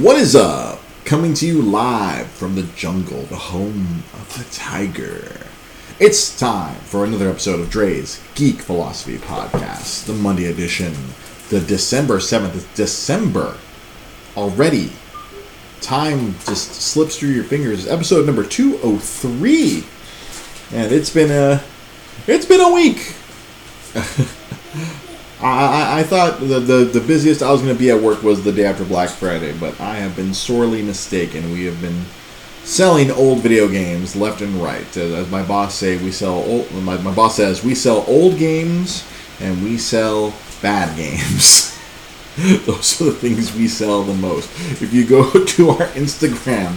What is up? Coming to you live from the jungle, the home of the tiger. It's time for another episode of Dre's Geek Philosophy Podcast, the Monday edition, the December 7th. It's December already. Time just slips through your fingers. Episode number 203. And it's been a it's been a week. I, I, thought the, the, the busiest I was going to be at work was the day after Black Friday, but I have been sorely mistaken. We have been selling old video games left and right. As, as my boss say, we sell old. My, my boss says we sell old games and we sell bad games. Those are the things we sell the most. If you go to our Instagram,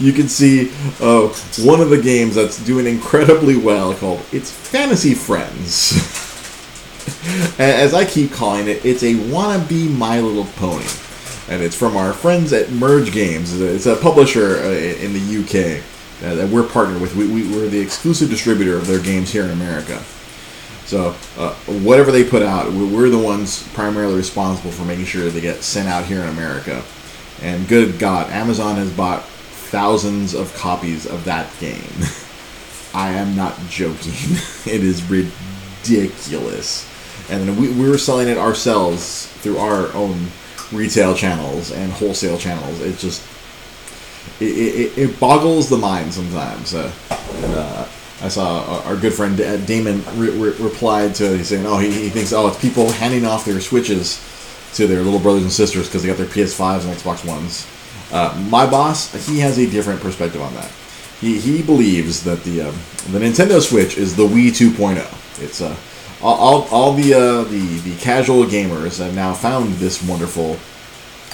you can see uh, one of the games that's doing incredibly well called It's Fantasy Friends. As I keep calling it, it's a wannabe My Little Pony. And it's from our friends at Merge Games. It's a publisher uh, in the UK uh, that we're partnered with. We, we, we're the exclusive distributor of their games here in America. So uh, whatever they put out, we're the ones primarily responsible for making sure they get sent out here in America. And good God, Amazon has bought thousands of copies of that game. I am not joking. it is ridiculous. And then we, we were selling it ourselves through our own retail channels and wholesale channels. It just it, it, it boggles the mind sometimes. Uh, and, uh, I saw our good friend Damon re- re- replied to it, He's saying, "Oh, he, he thinks oh it's people handing off their switches to their little brothers and sisters because they got their PS5s and Xbox Ones." Uh, my boss, he has a different perspective on that. He, he believes that the uh, the Nintendo Switch is the Wii 2.0. It's a uh, all, all the, uh, the the casual gamers have now found this wonderful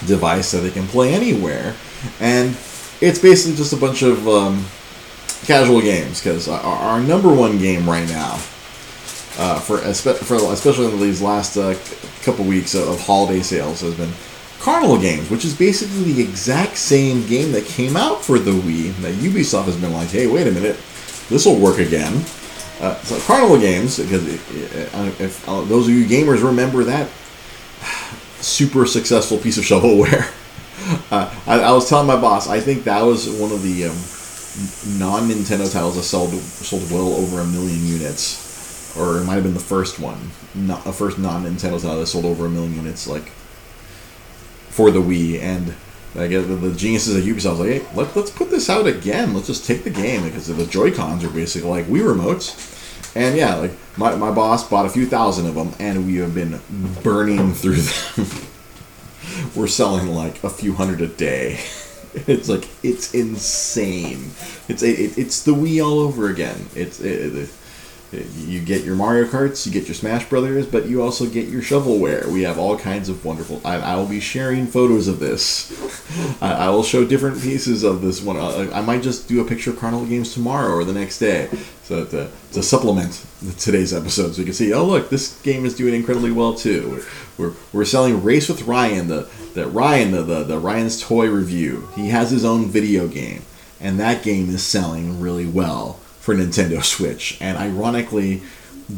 device that they can play anywhere, and it's basically just a bunch of um, casual games because our, our, number one game right now, uh, for, for especially in these last uh, couple weeks of holiday sales, has been Carnival Games, which is basically the exact same game that came out for the Wii. That Ubisoft has been like, hey, wait a minute, this will work again. Uh, so Carnival Games, because if, uh, if uh, those of you gamers remember that super successful piece of shovelware, uh, I, I, was telling my boss I think that was one of the um, non-Nintendo titles that sold sold well over a million units, or it might have been the first one, not a first non-Nintendo title that sold over a million units, like for the Wii and. I get the, the, geniuses at Ubisoft like, hey, let, let's put this out again. Let's just take the game because the Joy Cons are basically like Wii remotes. And yeah, like my, my boss bought a few thousand of them, and we have been burning through them. We're selling like a few hundred a day. It's like it's insane. It's it, it's the Wii all over again. It's it, it, you get your Mario Karts, you get your Smash Brothers, but you also get your shovelware. We have all kinds of wonderful. I, I will be sharing photos of this. I, I, will show different pieces of this one. Uh, I might just do a picture of Carnival Games tomorrow or the next day, so to, to supplement today's episode, so you can see. Oh, look, this game is doing incredibly well too. We're we're, we're selling Race with Ryan, the the Ryan the, the the Ryan's Toy Review. He has his own video game, and that game is selling really well for Nintendo Switch, and ironically,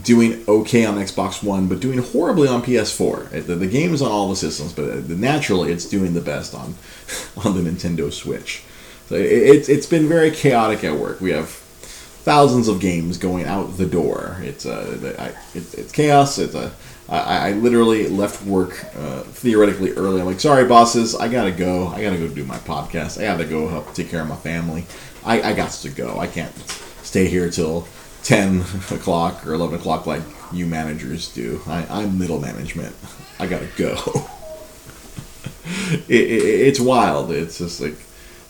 doing okay on Xbox One, but doing horribly on PS4. The, the game is on all the systems, but uh, naturally, it's doing the best on on the Nintendo Switch. So it, it's it's been very chaotic at work. We have thousands of games going out the door. It's uh, it, it's chaos. It's a I, I literally left work uh, theoretically early. I'm like, sorry, bosses, I gotta go. I gotta go do my podcast. I gotta go help take care of my family. I, I got to go. I can't stay here till 10 o'clock or 11 o'clock like you managers do. I, I'm middle management. I gotta go. it, it, it's wild. It's just like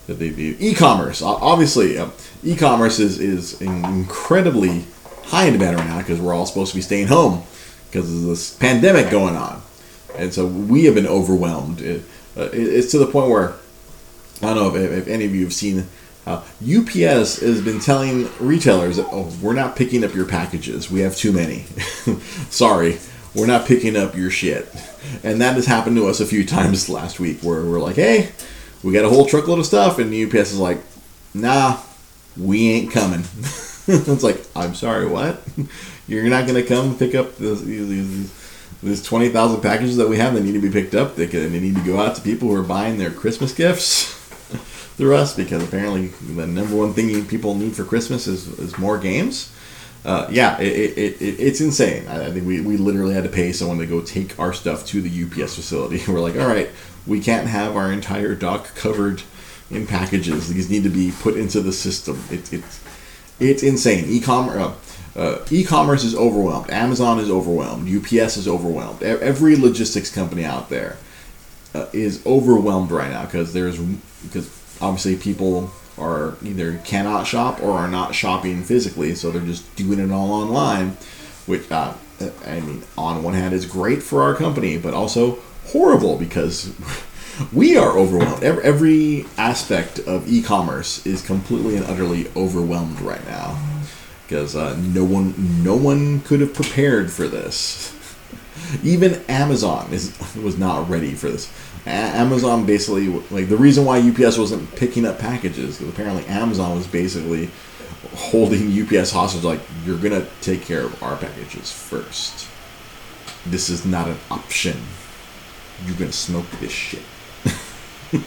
the e-commerce. Obviously, uh, e-commerce is, is incredibly high in demand right now because we're all supposed to be staying home because of this pandemic going on. And so we have been overwhelmed. It, uh, it's to the point where I don't know if, if any of you have seen uh, UPS has been telling retailers, "Oh, we're not picking up your packages. We have too many. Sorry, we're not picking up your shit." And that has happened to us a few times last week, where we're like, "Hey, we got a whole truckload of stuff," and UPS is like, "Nah, we ain't coming." it's like, "I'm sorry, what? You're not gonna come pick up these, these 20,000 packages that we have that need to be picked up. They, can, they need to go out to people who are buying their Christmas gifts through us because apparently the number one thing people need for Christmas is, is more games. Uh, yeah, it, it, it, it's insane. I, I think we, we literally had to pay someone to go take our stuff to the UPS facility. We're like, all right, we can't have our entire dock covered in packages. These need to be put into the system. It, it, it's insane. E-commerce, uh, uh, e-commerce is overwhelmed. Amazon is overwhelmed. UPS is overwhelmed. Every logistics company out there uh, is overwhelmed right now because there's because obviously people are either cannot shop or are not shopping physically, so they're just doing it all online. Which uh, I mean, on one hand, is great for our company, but also horrible because we are overwhelmed. Every, aspect of e-commerce is completely and utterly overwhelmed right now because uh, no one no one could have prepared for this. Even Amazon is was not ready for this. Amazon basically like the reason why UPS wasn't picking up packages because apparently Amazon was basically holding UPS hostage like you're gonna take care of our packages first. This is not an option. You're gonna smoke this shit.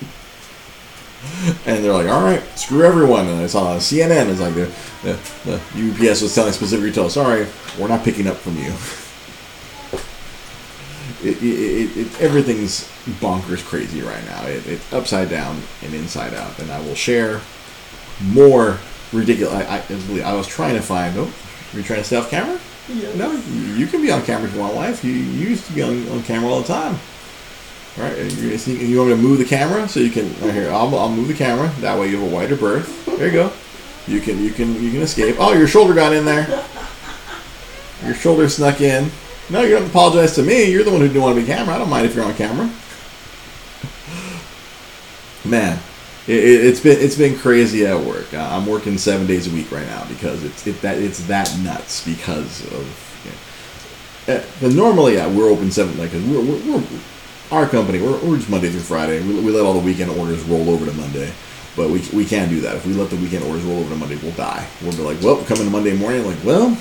and they're like, all right, screw everyone. And I saw CNN is like the, the, the UPS was telling specific retailers, sorry, we're not picking up from you. It, it, it, everything's bonkers crazy right now. it's upside down and inside out. And I will share more ridiculous. I, I, I was trying to find. Oh, are you trying to stay off camera? Yeah. No, you can be on camera if you want, wife. You, you used to be on, on camera all the time. All right, you, you want me to move the camera so you can? Right here, I'll, I'll move the camera. That way you have a wider berth. There you go. You can you can you can escape. Oh, your shoulder got in there. Your shoulder snuck in. No, you don't apologize to me. You're the one who didn't want to be camera. I don't mind if you're on camera. Man, it, has been it's been crazy at work. Uh, I'm working seven days a week right now because it's it, that it's that nuts because of. You know, uh, but normally, yeah, we're open seven like we're, we're, we're our company, we're, we're just Monday through Friday. We, we let all the weekend orders roll over to Monday. But we, we can't do that. If we let the weekend orders roll over to Monday, we'll die. We'll be like, well, coming Monday morning, like, well,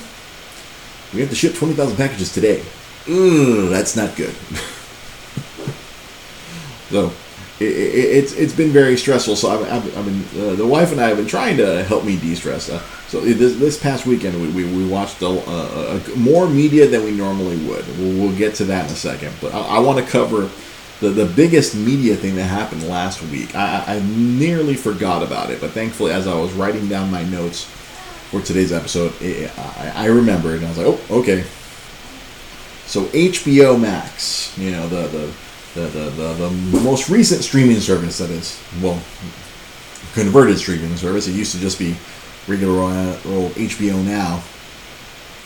we have to ship 20,000 packages today. Ugh, that's not good. so, it, it, it's it's been very stressful. So I've, I've, I've been uh, the wife and I have been trying to help me de-stress. Uh, so this, this past weekend we, we, we watched a, a, a, more media than we normally would. We'll, we'll, get to that in a second. But I, I want to cover the, the biggest media thing that happened last week. I, I nearly forgot about it, but thankfully, as I was writing down my notes for today's episode, it, I, I remembered and I was like, oh, okay. So HBO Max, you know the the the, the, the, the most recent streaming service that is, well, converted streaming service. It used to just be regular old HBO Now.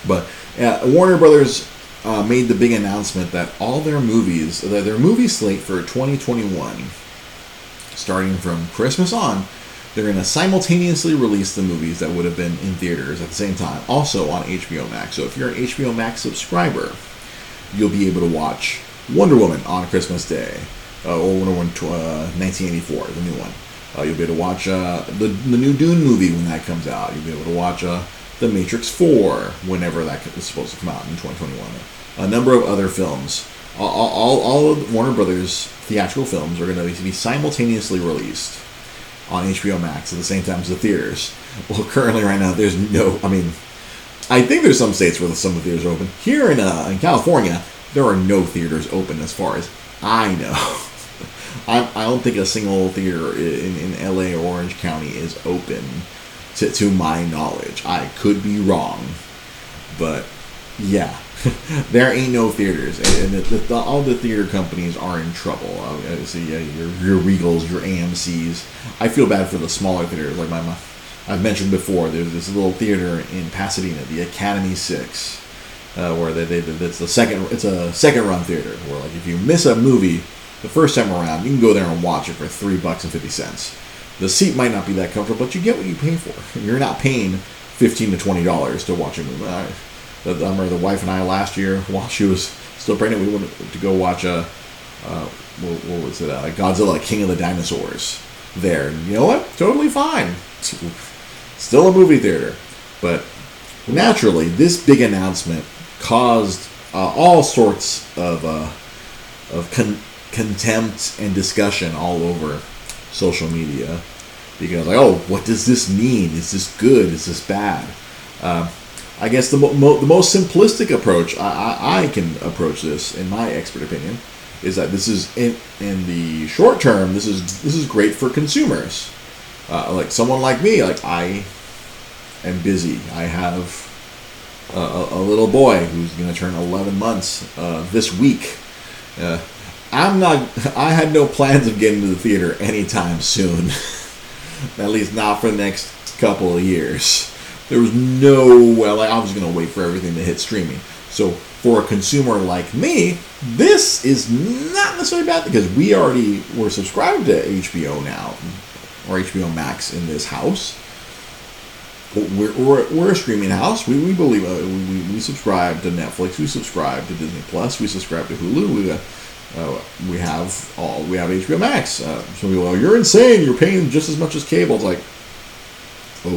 But uh, Warner Brothers uh, made the big announcement that all their movies, their movie slate for 2021, starting from Christmas on, they're going to simultaneously release the movies that would have been in theaters at the same time, also on HBO Max. So if you're an HBO Max subscriber, you'll be able to watch Wonder Woman on Christmas Day, uh, or Wonder Woman uh, 1984, the new one. Uh, you'll be able to watch uh, the, the new Dune movie when that comes out. You'll be able to watch uh, The Matrix 4 whenever that is supposed to come out in 2021. A number of other films. All, all, all of Warner Brothers theatrical films are going to be simultaneously released on HBO Max at the same time as the theaters. Well, currently, right now, there's no. I mean, I think there's some states where some of the theaters are open. Here in uh, in California, there are no theaters open as far as I know. I, I don't think a single theater in, in LA or Orange County is open to, to my knowledge. I could be wrong, but yeah, there ain't no theaters, and, the, the, all the theater companies are in trouble. Uh, see, your, your Regals, your AMC's. I feel bad for the smaller theaters, like my, my I've mentioned before. There's this little theater in Pasadena, the Academy Six uh, where they, they it's the second it's a second run theater where like if you miss a movie the first time around you can go there and watch it for three bucks and fifty cents. The seat might not be that comfortable, but you get what you pay for. You're not paying fifteen to twenty dollars to watch a movie. Remember the wife and I last year while she was still pregnant, we went to go watch a uh, what, what, was it? Uh, Godzilla King of the Dinosaurs. There, and you know what? Totally fine. Still a movie theater, but naturally, this big announcement caused uh, all sorts of uh, of con- contempt and discussion all over social media because like oh what does this mean is this good is this bad uh, I guess the, mo- the most simplistic approach I-, I-, I can approach this in my expert opinion is that this is in in the short term this is this is great for consumers. Uh, like someone like me like I am busy. I have a, a little boy who's going to turn 11 months uh, this week. Uh, I'm not I had no plans of getting to the theater anytime soon. At least not for the next couple of years there was no well I was going to wait for everything to hit streaming so for a consumer like me, this is not necessarily bad because we already were subscribed to HBO now or HBO Max in this house. We're, we're, we're a streaming house. We, we believe uh, we, we subscribe to Netflix. We subscribe to Disney Plus. We subscribe to Hulu. We, uh, uh, we have all we have HBO Max. Uh, so we go, you're insane. You're paying just as much as cable. It's like,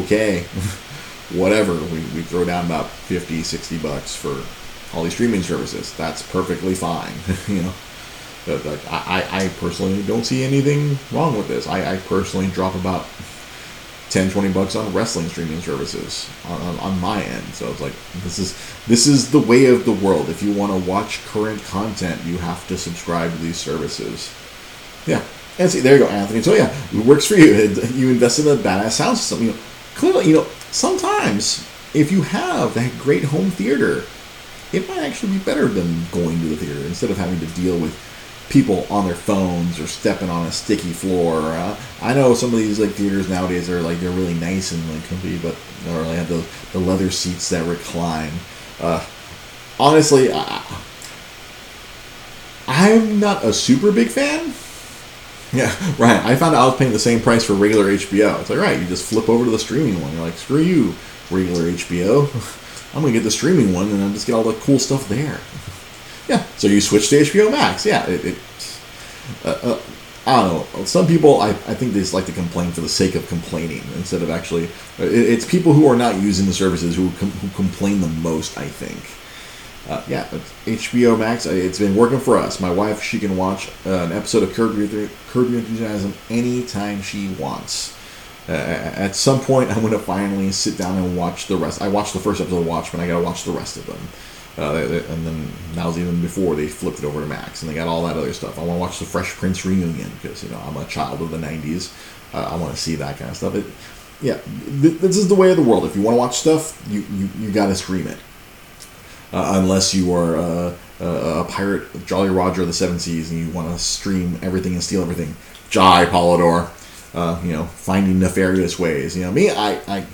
okay, whatever. We, we throw down about 50, 60 bucks for all these streaming services. That's perfectly fine. you know, but like I, I personally don't see anything wrong with this. I, I personally drop about 10 20 bucks on wrestling streaming services on, on, on, my end so it's like this is this is the way of the world if you want to watch current content you have to subscribe to these services yeah and see there you go anthony so yeah it works for you you invest in a badass sound system you know clearly you know sometimes if you have that great home theater it might actually be better than going to the theater instead of having to deal with people on their phones or stepping on a sticky floor. Uh, I know some of these like theaters nowadays are like they're really nice and like comfy, but or they have the the leather seats that recline. Uh, honestly, I, I'm not a super big fan. Yeah, right. I found out I was paying the same price for regular HBO. It's like, right, you just flip over to the streaming one. You're like, screw you, regular HBO. I'm gonna get the streaming one and then just get all the cool stuff there. yeah, so you switch to HBO Max. Yeah, it. it uh, uh, I don't know. Some people, I, I think they just like to complain for the sake of complaining instead of actually. It, it's people who are not using the services who com, who complain the most. I think. Uh, yeah, HBO Max. It's been working for us. My wife, she can watch uh, an episode of Curb Your, Curb Your Enthusiasm anytime she wants. Uh, at some point, I'm going to finally sit down and watch the rest. I watched the first episode of Watchmen. I got to watch the rest of them. Uh, and then that was even before they flipped it over to Max, and they got all that other stuff. I want to watch the Fresh Prince reunion because you know I'm a child of the '90s. Uh, I want to see that kind of stuff. It, yeah, th- this is the way of the world. If you want to watch stuff, you you, you got to stream it. Uh, unless you are uh, a pirate, Jolly Roger of the Seven Seas, and you want to stream everything and steal everything. Jai Polidor uh, you know, finding nefarious ways. You know, me, I, I,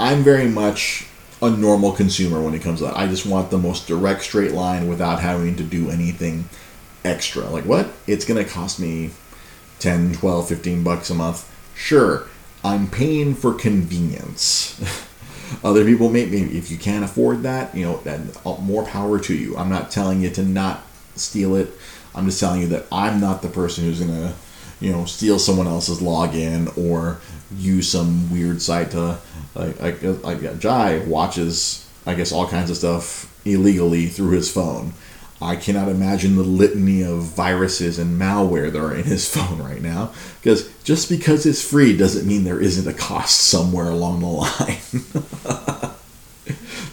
I'm very much a normal consumer when it comes to that. I just want the most direct, straight line without having to do anything extra. Like, what? It's going to cost me 10, 12, 15 bucks a month. Sure, I'm paying for convenience. Other people may, maybe if you can't afford that, you know, then uh, more power to you. I'm not telling you to not steal it. I'm just telling you that I'm not the person who's to you know steal someone else's login or use some weird site to like like, like Jai watches I guess all kinds of stuff illegally through his phone. I cannot imagine the litany of viruses and malware that are in his phone right now. Because just because it's free doesn't mean there isn't a cost somewhere along the line.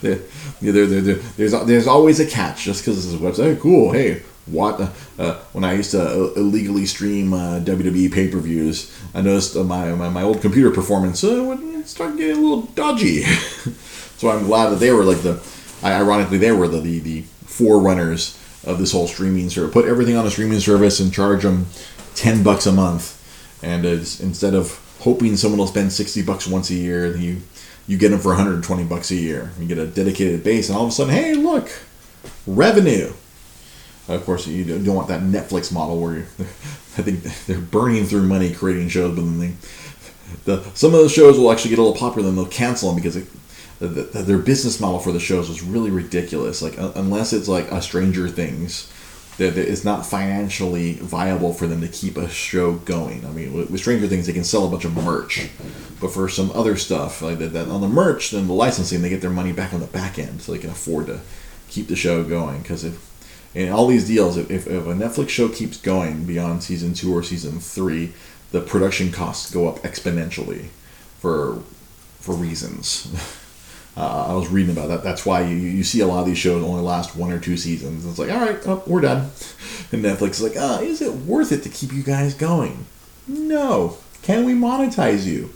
there, there, there, there's, there's always a catch. Just because this is a website, cool. Hey, what uh, when I used to uh, illegally stream uh, WWE pay per views, I noticed uh, my, my, my old computer performance uh, would start getting a little dodgy. so I'm glad that they were like the, ironically they were the the, the forerunners of this whole streaming service. Put everything on a streaming service and charge them ten bucks a month, and instead of hoping someone will spend sixty bucks once a year, you you get them for 120 bucks a year. You get a dedicated base, and all of a sudden, hey, look, revenue of course, you don't want that Netflix model where I think they're burning through money creating shows, but then they, the some of the shows will actually get a little popular, then they'll cancel them because it, the, the, their business model for the shows was really ridiculous. Like uh, unless it's like a Stranger Things, that it's not financially viable for them to keep a show going. I mean, with, with, Stranger Things, they can sell a bunch of merch, but for some other stuff like that, that on the merch, then the licensing, they get their money back on the back end, so they can afford to keep the show going because if in all these deals, if, if a Netflix show keeps going beyond season two or season three, the production costs go up exponentially for for reasons. Uh, I was reading about that. That's why you, you see a lot of these shows only last one or two seasons. It's like, all right, oh, we're done. And Netflix is like, oh, is it worth it to keep you guys going? No. Can we monetize you?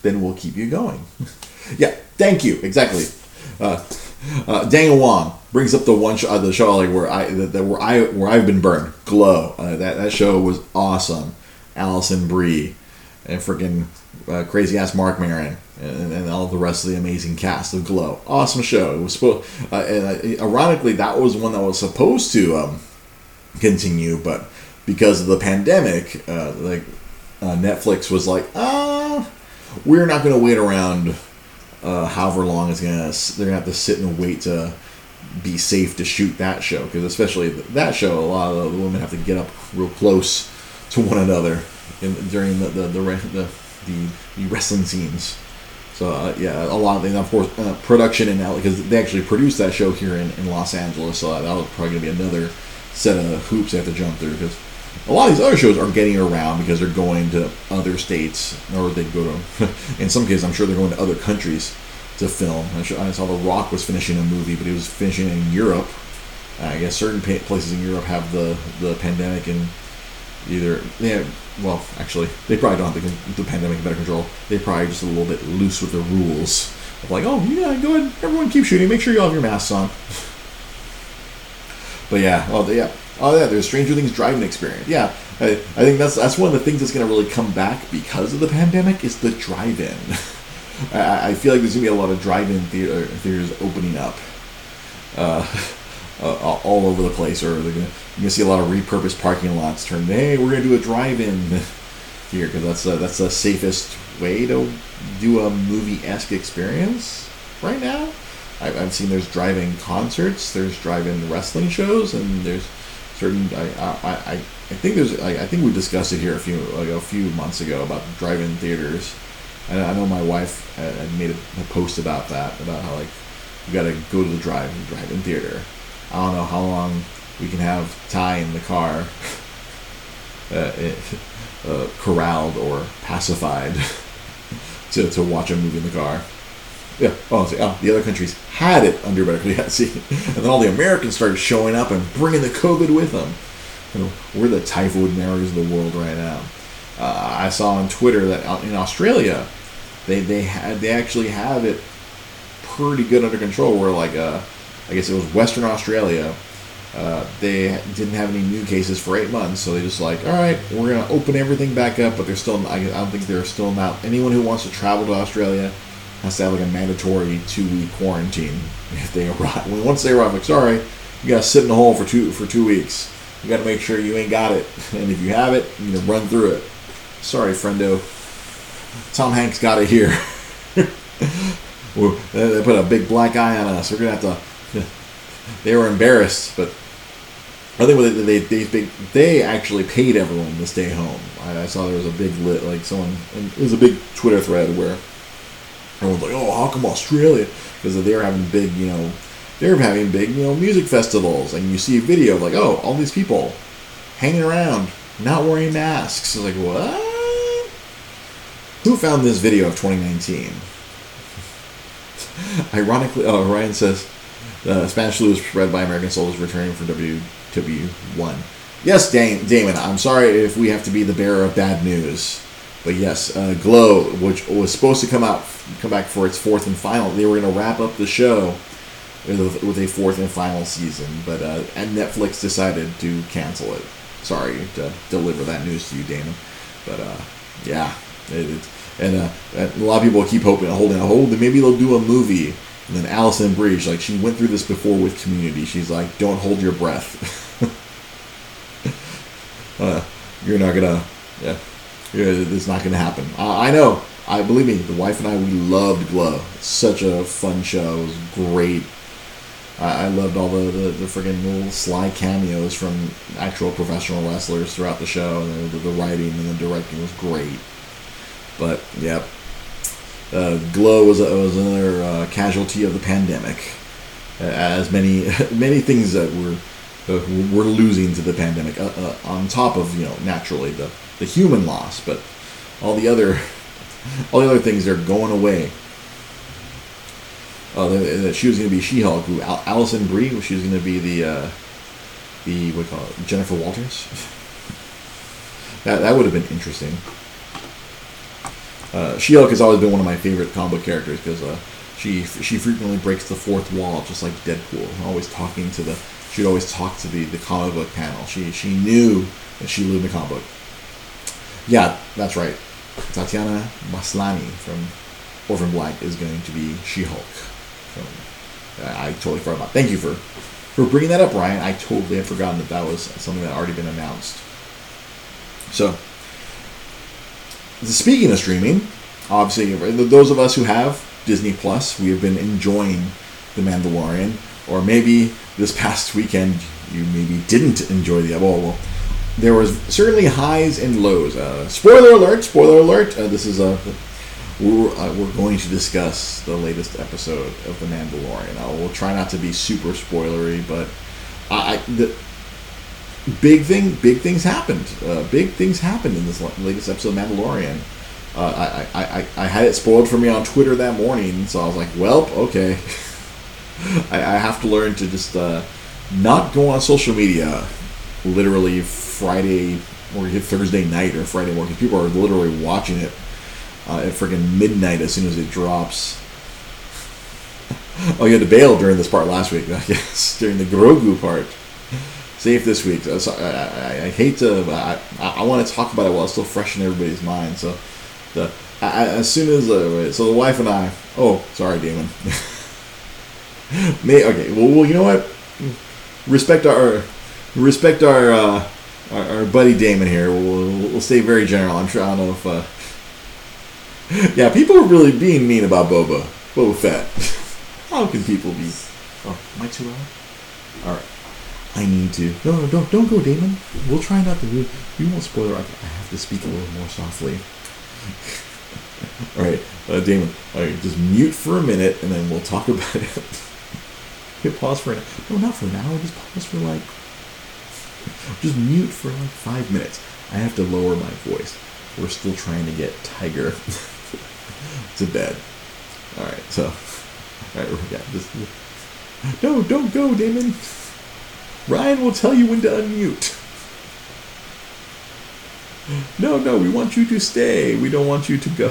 Then we'll keep you going. yeah, thank you. Exactly. Uh, uh, Daniel Wong brings up the one show, uh, the show like where I that, that, where I where I've been burned. Glow. Uh, that that show was awesome. Alison Brie and freaking uh, crazy ass Marc Maron and, and, all the rest of the amazing cast of Glow. Awesome show. It was supposed. Uh, and uh, ironically, that was one that was supposed to um, continue, but because of the pandemic, uh, like Netflix was like, ah, we're not going to wait around uh, however long it's gonna they're gonna have to sit and wait to be safe to shoot that show because especially that show a lot of the women have to get up real close to one another in, during the the, the the, the, the wrestling scenes so uh, yeah a lot of things of course uh, production in LA because they actually produced that show here in, in Los Angeles so that was probably gonna be another set of hoops they have to jump through because a lot of these other shows are getting around because they're going to other states, or they go to, in some cases, I'm sure they're going to other countries to film. I saw The Rock was finishing a movie, but he was finishing in Europe. I guess certain places in Europe have the, the pandemic and either, yeah, well, actually, they probably don't have the, the pandemic better control. They're probably just a little bit loose with the rules of like, oh, yeah, go ahead, everyone keep shooting, make sure you all have your masks on. but yeah, oh, yeah. Oh yeah, there's Stranger Things driving experience. Yeah, I, I think that's that's one of the things that's to really come back because of the pandemic is the drive-in. I, I, feel like there's to be a lot of drive-in theater, theaters opening up, uh, uh, all over the place, or they're gonna, you're to see a lot of repurposed parking lots turned. Hey, we're to do a drive-in here because that's a, that's the safest way to do a movie-esque experience right now. I've, I've seen there's drive-in concerts, there's drive-in wrestling shows, and there's certain. I I, I, I think there's. I, I think we discussed it here a few like a few months ago about drive-in theaters. And I know my wife had made a, a post about that about how like you got to go to the drive drive-in theater. I don't know how long we can have Ty in the car, uh, uh, corralled or pacified to, to watch a movie in the car. Yeah. Oh, oh, the other countries had it under see, and then all the Americans started showing up and bringing the COVID with them. You know, we're the typhoid Marys of the world right now. Uh, I saw on Twitter that in Australia, they they had they actually have it pretty good under control. Where like uh, I guess it was Western Australia. Uh, they didn't have any new cases for eight months, so they just like, all right, we're gonna open everything back up, but they're still. I, don't think they're still not. Anyone who wants to travel to Australia has to have like a mandatory two week quarantine if they arrive. Once they arrive, like sorry, you gotta sit in the hole for two for two weeks. You gotta make sure you ain't got it, and if you have it, you know run through it. Sorry, friendo. Tom Hanks got it here. they put a big black eye on us. We're gonna have to. They were embarrassed, but I think they they they, they actually paid everyone to stay home. I, I saw there was a big lit like someone. It was a big Twitter thread where everyone's like, "Oh, how come Australia?" Because they were having big, you know, they were having big, you know, music festivals, and you see a video of like, "Oh, all these people hanging around, not wearing masks." It's like, what? Who found this video of 2019? Ironically, oh, Ryan says uh, Spanish flu is spread by American soldiers returning from WW1. Yes, Damon, I'm sorry if we have to be the bearer of bad news. But yes, uh, Glow, which was supposed to come out, come back for its fourth and final, they were going to wrap up the show with, a fourth and final season. But uh, and Netflix decided to cancel it. Sorry to deliver that news to you, Damon. But uh, yeah, it, it, and, uh, a lot of people keep hoping, holding out hope that maybe they'll do a movie. And then Alison Brie, like she went through this before with Community. She's like, "Don't hold your breath. uh, you're not gonna, yeah, yeah. it's not gonna happen." I, know. I believe me. The wife and I, we loved Glow. Such a fun show. It was great. I, I loved all the the, the friggin' little sly cameos from actual professional wrestlers throughout the show, and the, the writing and the directing was great. But yep, uh, Glow was, was another uh, casualty of the pandemic. as many many things that we're uh, we're losing to the pandemic. Uh, uh, on top of you know naturally the the human loss, but all the other all the other things are going away. Uh, she was going to be She-Hulk. Who Al- Alison Brie? She was going to be the uh, the what call it? Jennifer Walters. that that would have been interesting. Uh, She-Hulk has always been one of my favorite comic characters because uh, she she frequently breaks the fourth wall, just like Deadpool. Always talking to the she'd always talk to the the comic book panel. She she knew that she lived in a comic book. Yeah, that's right. Tatiana Maslany from Orphan Black is going to be She-Hulk. So, I totally forgot about. Thank you for for bringing that up, Ryan. I totally had forgotten that that was something that had already been announced. So, speaking of streaming, obviously, those of us who have Disney Plus, we have been enjoying The Mandalorian, or maybe this past weekend you maybe didn't enjoy the. Well, well there was certainly highs and lows. Uh, spoiler alert! Spoiler alert! Uh, this is a we're, uh, we're going to discuss the latest episode of The Mandalorian. I will try not to be super spoilery, but I, the big thing, big things happened. Uh, big things happened in this latest episode of Mandalorian. Uh, I, I, I, I had it spoiled for me on Twitter that morning, so I was like, well, okay. I, I have to learn to just uh, not go on social media literally Friday or Thursday night or Friday morning people are literally watching it uh, at freaking midnight as soon as it drops. oh, you had to bail during this part last week, I guess, during the Grogu part. Safe this week. I, I, I, hate to, I, I want to talk about it while it's still fresh in everybody's mind. So, the as soon as uh, so the wife and I. Oh, sorry, Damon. May okay. Well, well, you know what? Respect our respect our uh, our, our, buddy Damon here. We'll, we'll, stay very general. I'm sure I don't know if. Uh, yeah, people are really being mean about Boba. Boba Fett. How can people be? Oh, am I too loud? All right. I need to. No, no, don't, don't go, Damon. We'll try not to. We, we won't spoil. Our I have to speak a little more softly. All right, uh, Damon. All right, just mute for a minute, and then we'll talk about it. Hit pause for an. No, not for an hour. Just pause for like. Just mute for like five minutes. I have to lower my voice. We're still trying to get Tiger to bed. All right, so, all right, yeah, just no, don't go, Damon. Ryan will tell you when to unmute. No, no, we want you to stay. We don't want you to go.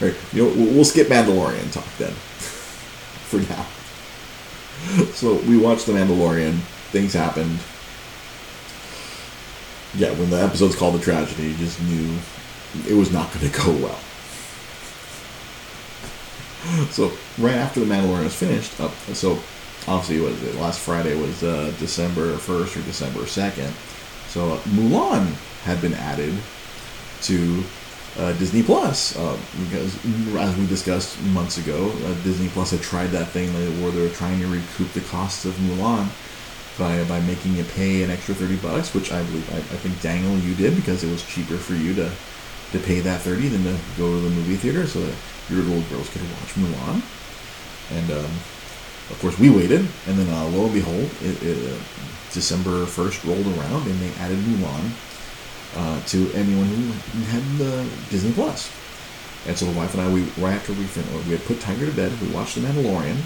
All right, you know, we'll skip Mandalorian talk then, for now. So we watched The Mandalorian. Things happened. Yeah, when the episode's called The Tragedy, you just knew it was not going to go well. So right after the Mandalorian was finished, uh, so obviously was it last Friday was uh, December first or December second. So uh, Mulan had been added to uh, Disney Plus uh, because, as we discussed months ago, uh, Disney Plus had tried that thing where they were trying to recoup the costs of Mulan by by making you pay an extra thirty bucks, which I believe I, I think Daniel you did because it was cheaper for you to to pay that 30 than to go to the movie theater so that your little girls could watch Mulan. And um, of course, we waited, and then uh, lo and behold, it, it, uh, December 1st rolled around, and they added Mulan uh, to anyone who had the Disney Plus. And so the wife and I, we right after we finished, we had put Tiger to bed, we watched The Mandalorian,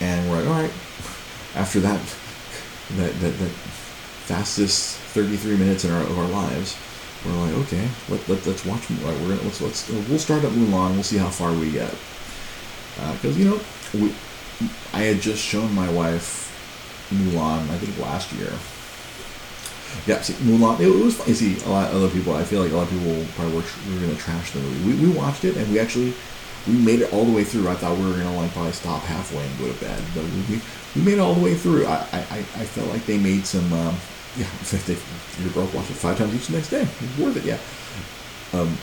and we're like, all right. After that, that that, that fastest 33 minutes in our, of our lives, we're like, okay, let, let, let's watch. Right, we're gonna, let's let's we'll start at Mulan. We'll see how far we get. Because uh, you know, we, I had just shown my wife Mulan. I think last year. Yeah, see, Mulan. It, was fun. See, a lot of other people. I feel like a lot of people probably were, were gonna trash the movie. We, we watched it and we actually we made it all the way through. I thought we were gonna like probably stop halfway and go to bed, but we we made it all the way through. I I, I felt like they made some. Um, yeah, they, your girl watched it five times each the next day. It's worth it, yeah. Um,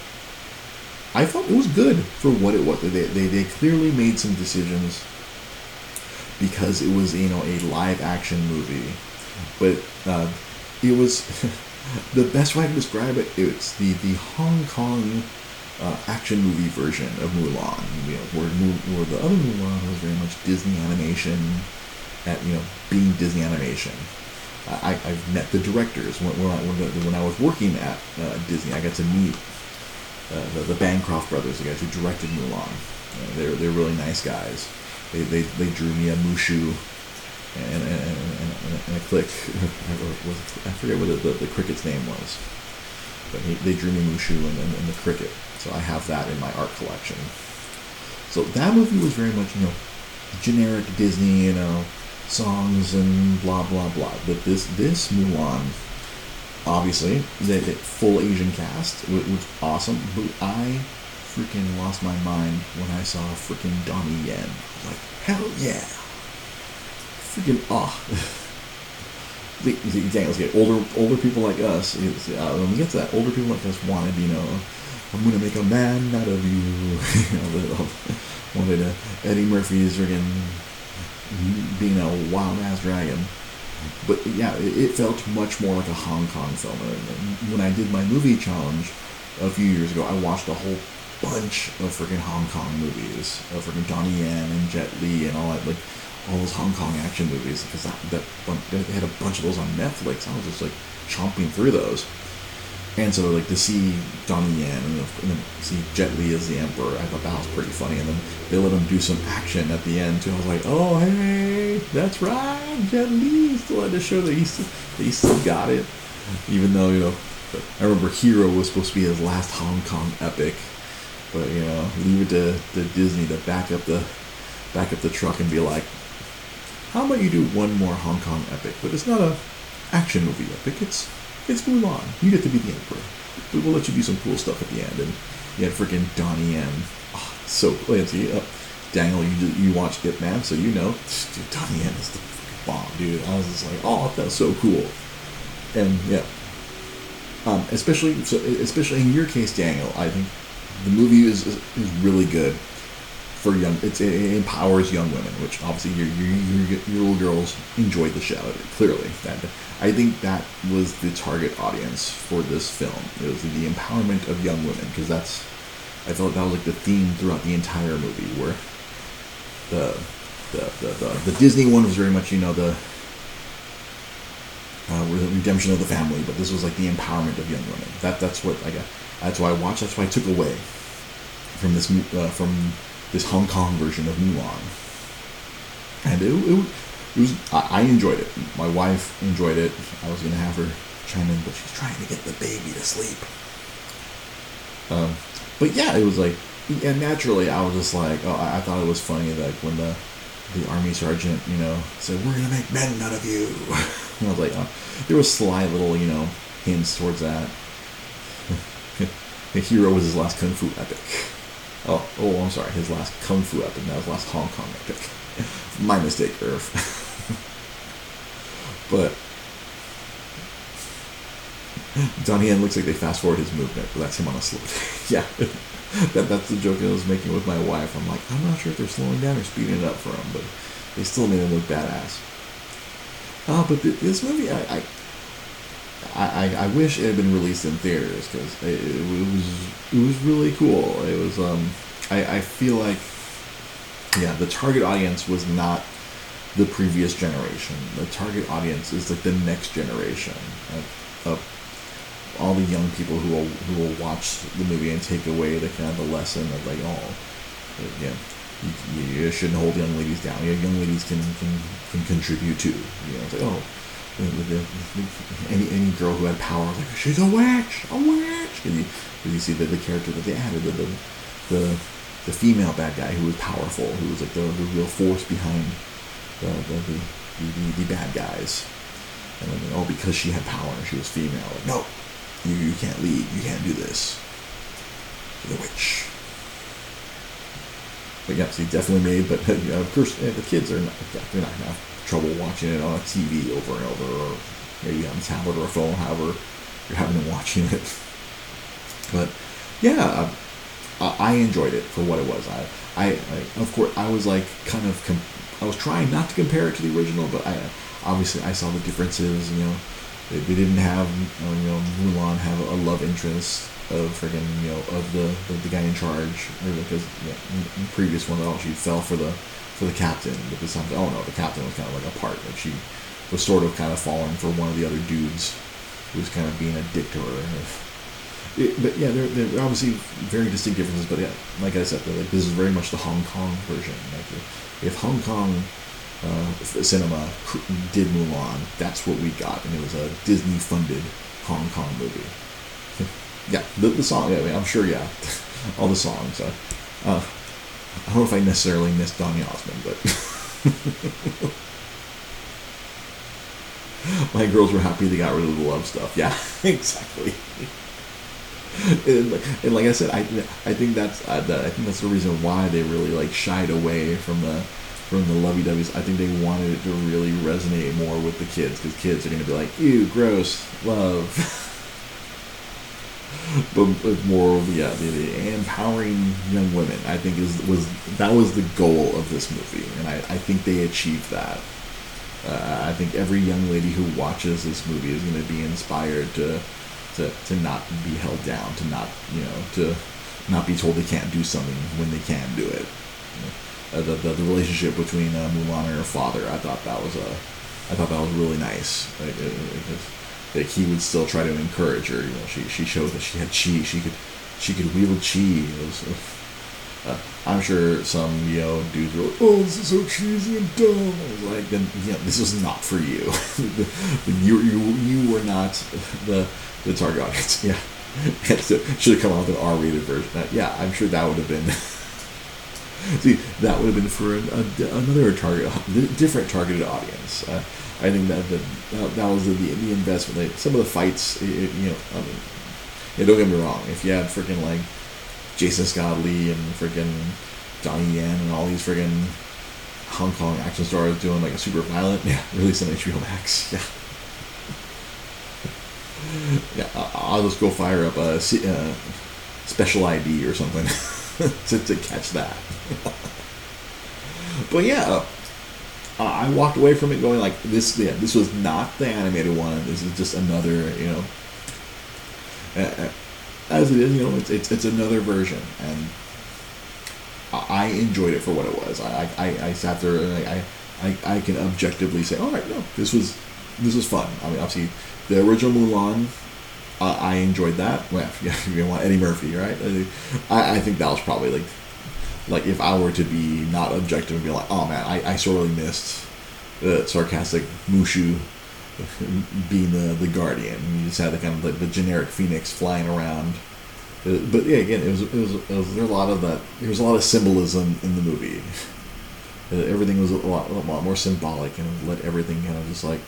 I thought it was good for what it was. They, they, they clearly made some decisions because it was, you know, a live action movie. But uh, it was, the best way to describe it, it's the, the Hong Kong uh, action movie version of Mulan. You know, where, where the other Mulan was very much Disney animation, at you know being Disney animation. I, I've met the directors when, when, I, when, I was working at uh, Disney. I got to meet uh, the, the Bancroft brothers, the guys who directed Mulan. Uh, they're they're really nice guys. They, they, they drew me a Mushu and, and, and, and a click. I forget what the, the, cricket's name was, but he, they drew me Mushu and, and, and the cricket. So I have that in my art collection. So that movie was very much you know generic Disney, you know songs and blah blah blah. But this this Mulan, obviously, the, the full Asian cast was, was awesome. But I freaking lost my mind when I saw freaking Donnie Yen. I was like, hell yeah! Freaking ah. The, the get older older people like us. Uh, when we get to that, older people like us wanted, you know, I'm gonna make a man out of you. you know, wanted uh, Eddie Murphy's freaking being a wild ass dragon. But yeah, it, felt much more like a Hong Kong film. When I did my movie challenge a few years ago, I watched a whole bunch of freaking Hong Kong movies, of freaking Donnie Yen and Jet Li and all that, like all those Hong Kong action movies, because that, that they had a bunch of those on Netflix. I was just like chomping through those. And so, like, to see Donnie Yen and, and then see Jet Li as the Emperor, I thought that was pretty funny. And then they let him do some action at the end, too. I was like, oh, hey, that's right. Jet Li still had to show that he still, that he still got it. Even though, you know, I remember Hero was supposed to be his last Hong Kong epic. But, you know, leave it to, to Disney to back up the back up the truck and be like, how about you do one more Hong Kong epic? But it's not a action movie epic. It's it's Mulan. You get to be the emperor. We will let you do some cool stuff at the end. And you had freaking Donnie Yen. Oh, so Clancy, uh, Daniel, you you watched Ip Man, so you know, dude, Donnie Yen is the bomb, dude. I was just like, oh, that's so cool. And yeah, um, especially so, especially in your case, Daniel, I think the movie is is really good for young. It's, it empowers young women, which obviously your your, your, little girls enjoyed the show. Clearly, that I think that was the target audience for this film. It was the empowerment of young women because that's I felt that was like the theme throughout the entire movie, where the the the, the, the Disney one was very much you know the uh, redemption of the family, but this was like the empowerment of young women. That that's what I got. That's why I watched. That's why I took away from this uh, from this Hong Kong version of Mulan. And it, it, it was, I, I enjoyed it. My wife enjoyed it. I was to have her chime in, but she's trying to get the baby to sleep. Um, but yeah, it was like, and naturally, I was just like, oh, I, I thought it was funny that when the the army sergeant, you know, said, "We're gonna make men out of you," and I was like, oh, there was sly little, you know, hints towards that. the hero was his last kung fu epic. Oh, oh, I'm sorry. His last Kung Fu epic. That was last Hong Kong epic. My mistake, Irv. but Donnie Yen looks like they fast forward his movement, but that's him on a slow. yeah, that that's the joke I was making with my wife. I'm like, I'm not sure if they're slowing down or speeding it up for him, but they still made him look badass. Ah, uh, but th- this movie, I, I I, I, wish it had been released in theaters because it, it, was it was really cool. It was um I, I feel like yeah the target audience was not the previous generation. The target audience is like the next generation of, of all the young people who will who will watch the movie and take away the kind of the lesson of like oh yeah you, you, shouldn't hold young ladies down. Young ladies can, can can contribute too. You know, it's like oh any any girl who had power, like she's a witch, a witch. And you, you see the, the character that they added, the, the the the female bad guy who was powerful, who was like the, the real force behind the the, the, the, the bad guys. And then, oh, because she had power and she was female, like, no, you, you can't lead, you can't do this. You're the witch. But yes, he definitely made. But you know, of course, eh, the kids are not. They're not have trouble watching it on a TV over and over, or maybe on a tablet or a phone, however you're having been watching it. But yeah, I, I enjoyed it for what it was. I, I, I, of course, I was like kind of, I was trying not to compare it to the original, but I obviously I saw the differences. You know, they, they didn't have uh, you know Mulan have a love interest of freaking you know of the, the, the guy in charge because in, the previous one oh she fell for the for the captain but this time oh no the captain was kind of like a part like she was sort of kind of falling for one of the other dudes who was kind of being a dick to her it, but yeah there are obviously very distinct differences but yeah like I said like this is very much the Hong Kong version like if Hong Kong uh, cinema did Mulan that's what we got and it was a Disney funded Hong Kong movie yeah, the, the song. Yeah, I I'm sure. Yeah, all the songs. Uh, uh, I don't know if I necessarily missed Donny Osmond, but my girls were happy they got rid of the love stuff. Yeah, exactly. And, and, like I said, I I think that's uh, that, I think that's the reason why they really like shied away from the from the lovey dovey's. I think they wanted it to really resonate more with the kids because kids are to be like, ew, gross, love. but, more of yeah, the, the, empowering young women. I think is was that was the goal of this movie, and I, I think they achieved that. Uh, I think every young lady who watches this movie is going to be inspired to, to to not be held down, to not you know to not be told they can't do something when they can do it. Uh, the, the, the relationship between uh, Mulan and her father, I thought that was a, I thought that was really nice. Like, it, it, that he would still try to encourage her. You know, she she showed that she had chi. She could she could wield chi. Was, uh, I'm sure some you know dudes were like, "Oh, this is so cheesy and dumb." I was like, "Then you know, this was not for you. you you you were not the the target audience." Yeah, should have come out with an R-rated version. Uh, yeah, I'm sure that would have been. See, that would have been for an, a, another target, different targeted audience. Uh, I think that that, that was the, the investment. Like, some of the fights, it, you know, I mean, yeah, don't get me wrong. If you had freaking like Jason Scott Lee and freaking Donnie Yen and all these freaking Hong Kong action stars doing like a super violent, yeah, release on HBO Max, yeah. yeah, I'll just go fire up a uh, special ID or something to, to catch that. but yeah, uh, I walked away from it going like this. Yeah, this was not the animated one. This is just another, you know. As it is, you know, it's, it's it's another version, and I enjoyed it for what it was. I I, I sat there and I, I I can objectively say, all right, no, this was this was fun. I mean, obviously, the original Mulan, uh, I enjoyed that. Well, yeah, you want Eddie Murphy, right? I, I think that was probably like like if I were to be not objective and be like, oh man, I, I sorely missed the sarcastic Mushu being the the guardian. You just had the kind of like the generic phoenix flying around. Uh, but yeah, again, it was, it was, it was there was a lot of that. There was a lot of symbolism in the movie. Uh, everything was a lot, a lot more symbolic and let everything kind of just like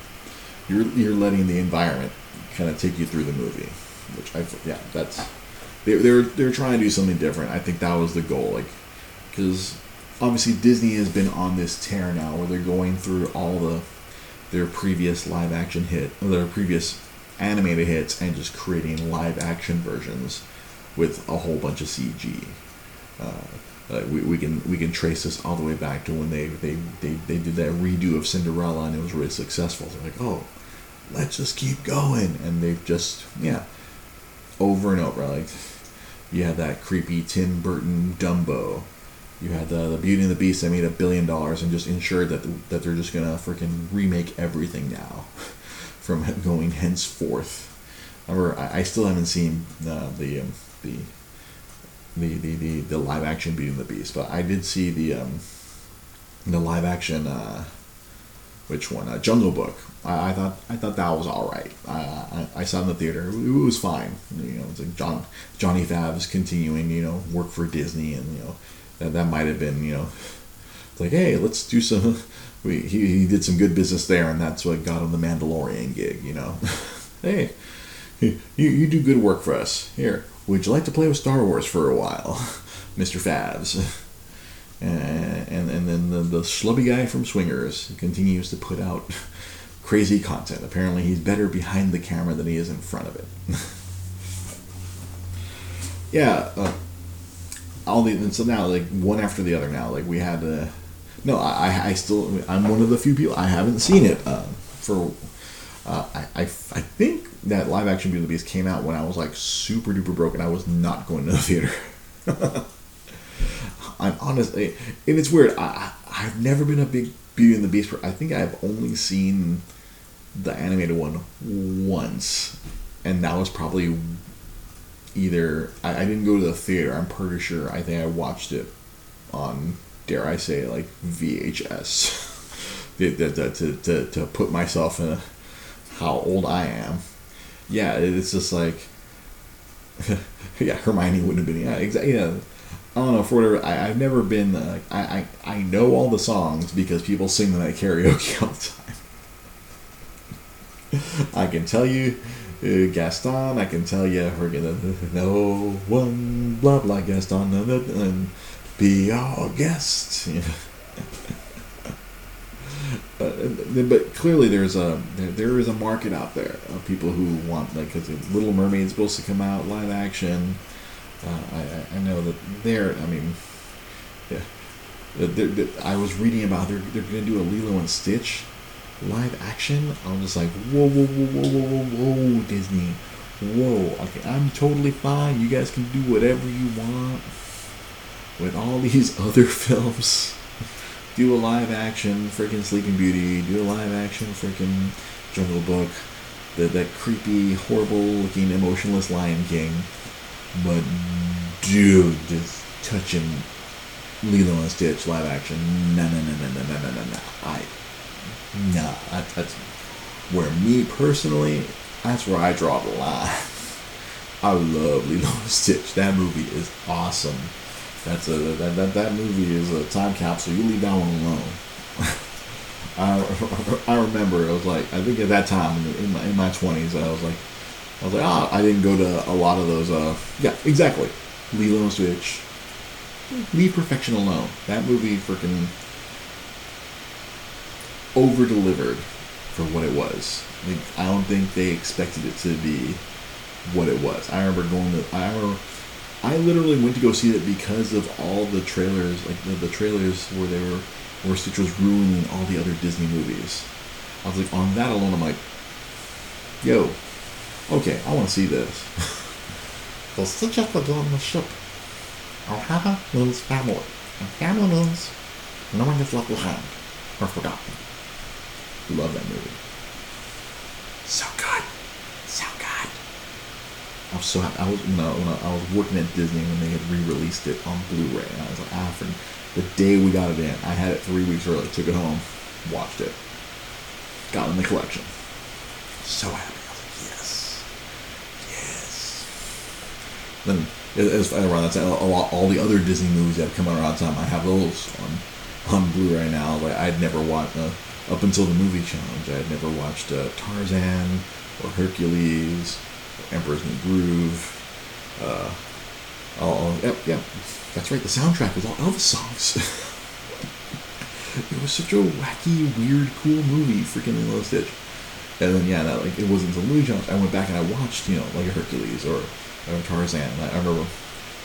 you're you're letting the environment kind of take you through the movie, which I yeah that's they they're they're trying to do something different. I think that was the goal. Like because obviously Disney has been on this tear now where they're going through all the their previous live action hit, their previous animated hits, and just creating live action versions with a whole bunch of CG. Uh, we, we can we can trace this all the way back to when they, they, they, they did that redo of Cinderella and it was really successful. They're like, oh, let's just keep going, and they've just yeah, over and over. Like you had that creepy Tim Burton Dumbo you had the, the Beauty and the Beast that made a billion dollars and just ensured that the, that they're just gonna freaking remake everything now, from going henceforth. Remember, I, I still haven't seen the um, the the, the, the, the live action Beauty and the Beast, but I did see the um, the live action uh, which one? Uh, Jungle Book. I, I, thought I thought that was all right. I, I saw it in the theater. It, was fine. You know, it's like John Johnny Favs continuing, you know, work for Disney, and you know, that, that might have been, you know, like, hey, let's do some. We, he, he did some good business there, and that's what got him the Mandalorian gig, you know. hey, you, you do good work for us. Here, would you like to play with Star Wars for a while, Mr. Favs? And, and, and then the, the schlubby guy from Swingers continues to put out crazy content. Apparently, he's better behind the camera than he is in front of it. yeah, uh, all the and so now like one after the other now like we had uh no I I still I'm one of the few people I haven't seen it uh, for Uh, I, I, I think that live action Beauty and the Beast came out when I was like super duper broke and I was not going to the theater. I'm honestly, and it's weird. I, I have never been a big Beauty and the Beast. I think I've only seen the animated one once, and that was probably either I, I didn't go to the theater. I'm pretty sure. I think I watched it on dare I say like VHS. to, to, to, to put myself in a, how old I am. Yeah, it's just like yeah, Hermione wouldn't have been yeah, exactly. I don't know for whatever. I, I've never been. Uh, I, I I know all the songs because people sing them at karaoke all the time. I can tell you, Gaston. I can tell you, we're gonna no one blah blah Gaston and be our guest. you but, but clearly there's a there, there is a market out there of people who want like because Little Mermaid's supposed to come out live action. Uh, I, I know that they're I mean yeah they're, they're, I was reading about they're they're gonna do a Lilo and Stitch live action. I'm just like whoa whoa whoa whoa whoa whoa whoa Disney whoa okay I'm totally fine. You guys can do whatever you want with all these other films do a live action freaking Sleeping Beauty, do a live action freaking Jungle Book, that that creepy, horrible looking, emotionless Lion King. But dude, just touching Lilo and Stitch live action. No, no, no, no, no, no, no, no, no. I, no, that, that's where me personally, that's where I draw the line. I love Lilo and Stitch. That movie is awesome. That's a that, that, that movie is a time capsule. You leave that one alone. I, I remember it was like I think at that time in my in my twenties I was like I was like ah I didn't go to a lot of those uh yeah exactly Lilo and Stitch Leave Perfection Alone that movie freaking over delivered for what it was like, I don't think they expected it to be what it was I remember going to I remember I literally went to go see it because of all the trailers, like the, the trailers where they were, where Stitch was ruining all the other Disney movies. I was like, on that alone, I'm like, yo, okay, I want to see this. so Stitch up on the ship. Ohana family. And family means no one is left behind or forgotten. Love that movie. So good. so good. I was so happy. I was when I, when I, was working at Disney when they had re-released it on Blu-ray, and I was like, ah, for the day we got it in, I had it three weeks early. Took it home, watched it, got in the collection. So happy. I was like, yes, yes. Then as around that time, all, all the other Disney movies that have come out around time, I have those on on Blu-ray now. Like I'd never watched uh, up until the movie challenge. I had never watched uh, Tarzan or Hercules or Emperor's New Groove. Uh, yeah, that's right. The soundtrack was all Elvis songs. it was such a wacky, weird, cool movie, freaking Lilo Stitch. And then yeah, that, like it wasn't until movie jumps I went back and I watched, you know, like a Hercules or, or Tarzan. I, I remember, I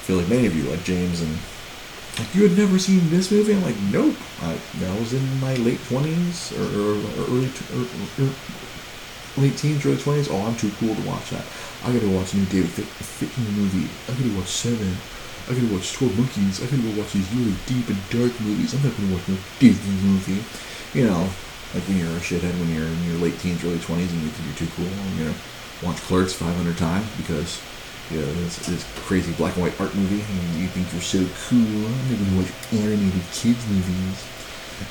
feel like many of you, like James and like you had never seen this movie. I'm like, nope. I, I was in my late twenties or, or, or, early or, or, er, late teens, early twenties. Oh, I'm too cool to watch that. I gotta watch a new David Fincher movie. I gotta watch Seven. I gotta watch Twelve Monkeys. I gotta go watch these really deep and dark movies. I'm not gonna watch no Disney movie. You know, like when you're a shithead when you're in your late teens, early twenties, and you think you're too cool, and you're gonna watch Clerks 500 times because you know, this, this crazy black and white art movie, and you think you're so cool. I'm gonna watch animated kids movies.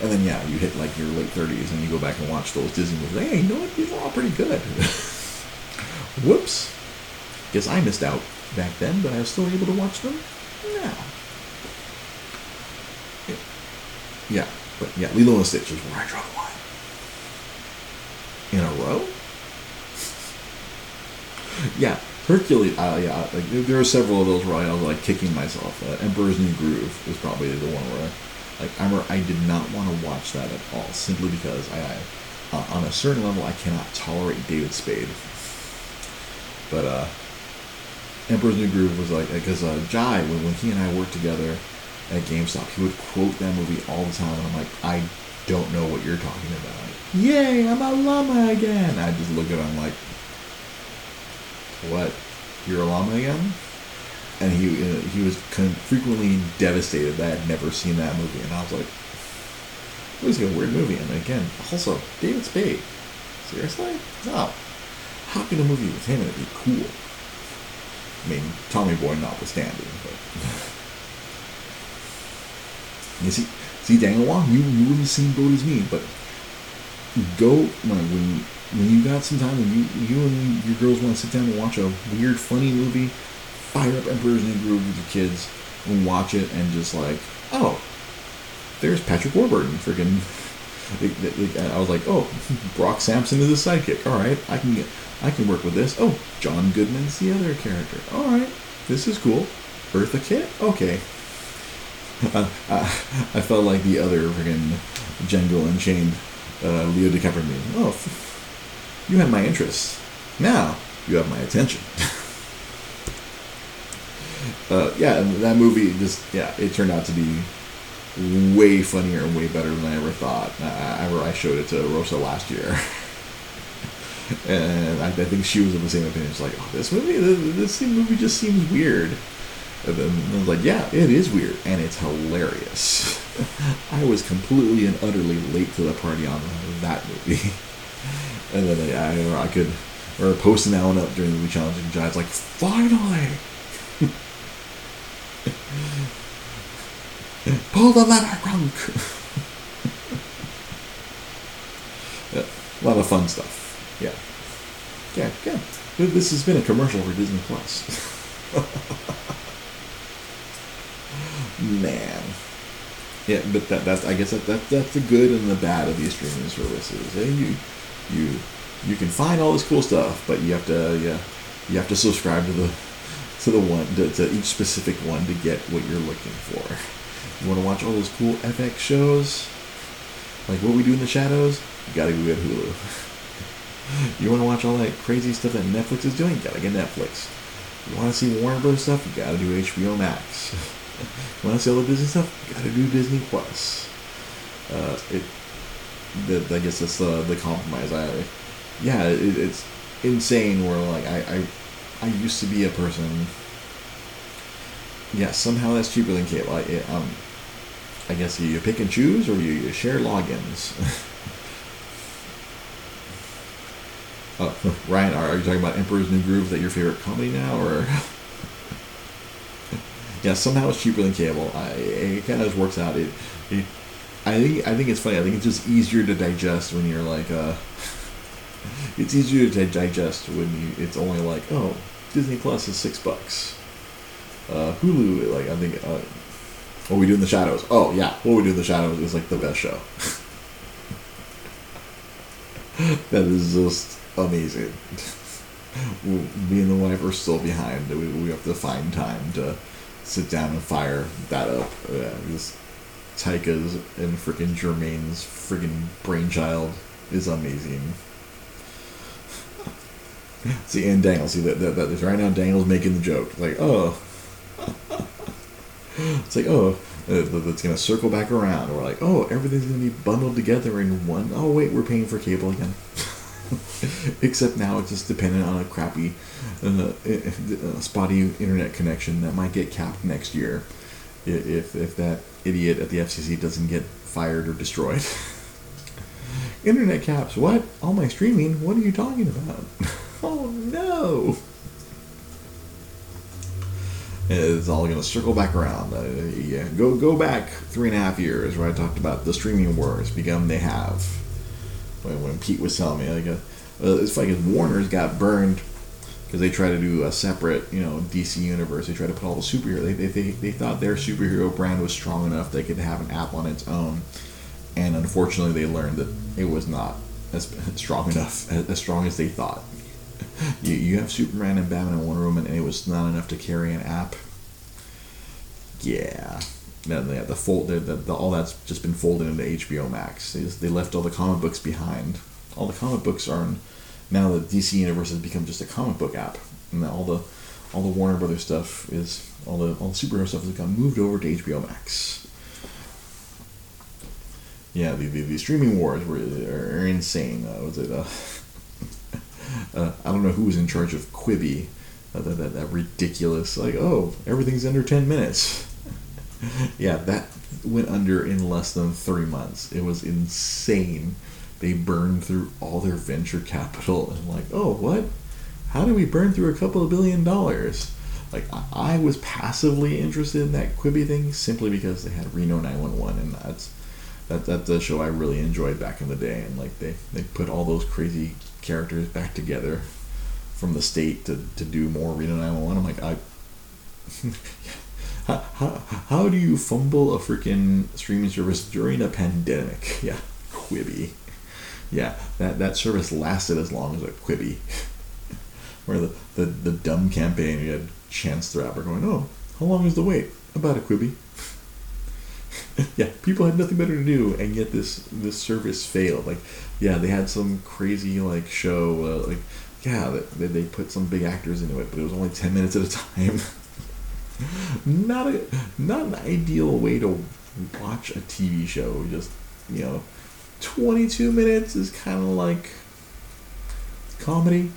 And then yeah, you hit like your late thirties and you go back and watch those Disney movies. Hey, you know what? These are all pretty good. Whoops. Guess I missed out back then, but I was still able to watch them now. Yeah, but yeah, Lilo and Stitch is where I draw the line. In a row? yeah, Hercules. Uh, yeah, like there are several of those where I was like kicking myself. Uh, Emperor's New Groove was probably the one where I like I I did not want to watch that at all, simply because I, I uh, on a certain level I cannot tolerate David Spade. But uh, Emperor's New Groove was like because uh, Jai when, when he and I worked together at GameStop, he would quote that movie all the time, and I'm like, I don't know what you're talking about. Yay, I'm a llama again. I just look at him like, what? You're a llama again? And he uh, he was frequently devastated that I had never seen that movie, and I was like, "What is a weird movie?" And again, also David Spade. Seriously? No. How can a movie with him it be cool? I mean, Tommy Boy notwithstanding, but you see, see Daniel Wong, you you in the same boat as me, but go when when when you got some time, and you you and your girls want to sit down and watch a weird, funny movie, fire up Emperor's New Groove with your kids and watch it, and just like, oh, there's Patrick Warburton, freaking. I was like, oh, Brock Samson is a sidekick. All right, I can get, I can work with this. Oh, John Goodman's the other character. All right, this is cool. Eartha Kitt. Okay. I, felt like the other freaking Django Unchained uh, Leo DiCaprio. Oh, you had my interest. Now you have my attention. uh, yeah, and that movie just yeah, it turned out to be way funnier and way better than I ever thought. I, I, I showed it to Rosa last year. and I, I, think she was of the same opinion. She's like, oh, this movie, this, this movie just seems weird. And then I was like, yeah, it is weird, and it's hilarious. I was completely and utterly late to the party on that movie. And then I, I, I could, or posting that one up during the movie challenge, and like, finally! Pull the lever, Kronk! yeah, a lot of fun stuff. Yeah. Yeah, yeah. This has been a commercial for Disney Plus. Man. Yeah, but that, that's I guess that, that that's the good and the bad of these streaming services. And you you you can find all this cool stuff, but you have to yeah you have to subscribe to the to the one to, to each specific one to get what you're looking for. You want to watch all those cool FX shows, like what we do in the shadows. You gotta go get Hulu. you want to watch all that crazy stuff that Netflix is doing? You gotta get Netflix. You want to see Warner Bros. stuff? You gotta do HBO Max. you want to see all the Disney stuff? You gotta do Disney Plus. Uh, it, the, I guess that's the the compromise. I, yeah, it, it's insane. Where like I, I, I used to be a person. Yeah, somehow that's cheaper than cable. I, it, um, I guess you, you pick and choose, or you, you share logins. Uh, Ryan, are, you talking about Emperor's New Groove? That your favorite comedy now, or? yeah, somehow it's cheaper than cable. I, it kind of works out. It, it, I think, I think it's funny. I think it's just easier to digest when you're like, uh, it's easier to digest when you. It's only like, oh, Disney Plus is six bucks. Uh, Hulu, like I think, uh, what we do in the shadows. Oh yeah, what we do in the shadows is like the best show. that is just amazing. Me and the wife are still behind. We, we have to find time to sit down and fire that up. Uh, this Taika's and freaking Jermaine's freaking brainchild is amazing. see, and Daniel, see that, that, that right now Daniel's making the joke. Like, oh. it's like, oh, that's gonna circle back around. We're like, oh, everything's gonna be bundled together in one. Oh wait, we're paying for cable again. Except now it's just dependent on a crappy, uh, uh, spotty internet connection that might get capped next year if, if that idiot at the FCC doesn't get fired or destroyed. internet caps, what? All my streaming? What are you talking about? oh no! It's all going to circle back around. Uh, yeah, go go back three and a half years where I talked about the streaming wars become they have when, when Pete was telling me like uh, uh it's like Warner's got burned because they tried to do a separate you know DC universe. They tried to put all the superhero. They, they, they, they thought their superhero brand was strong enough they could have an app on its own, and unfortunately they learned that it was not as strong enough as, strong as they thought. you, you have Superman and Batman and Wonder Woman, and it was not enough to carry an app. Yeah, no, the, the fold, the, the, all that's just been folded into HBO Max. They, just, they left all the comic books behind. All the comic books are in, now the DC universe has become just a comic book app, and all the all the Warner Brothers stuff is all the all the superhero stuff has got moved over to HBO Max. yeah, the, the, the streaming wars were are insane. Uh, was it? Uh, uh, I don't know who was in charge of Quibi. Uh, that, that, that ridiculous like oh everything's under 10 minutes yeah that went under in less than three months it was insane they burned through all their venture capital and like oh what? How do we burn through a couple of billion dollars? Like I was passively interested in that Quibi thing simply because they had Reno 911 and that's that that's a show I really enjoyed back in the day and like they they put all those crazy characters back together from the state to, to do more Reno 911 I'm like I how, how, how do you fumble a freaking streaming service during a pandemic? Yeah Quibi yeah that that service lasted as long as a Quibi where the, the, the dumb campaign you had Chance the Rapper going, oh, how long is the wait? About a Quibi. yeah, people had nothing better to do, and yet this this service failed. Like, yeah, they had some crazy like show, uh, like, yeah, they, they put some big actors into it, but it was only ten minutes at a time. not a not an ideal way to watch a TV show. Just you know, twenty two minutes is kind of like comedy.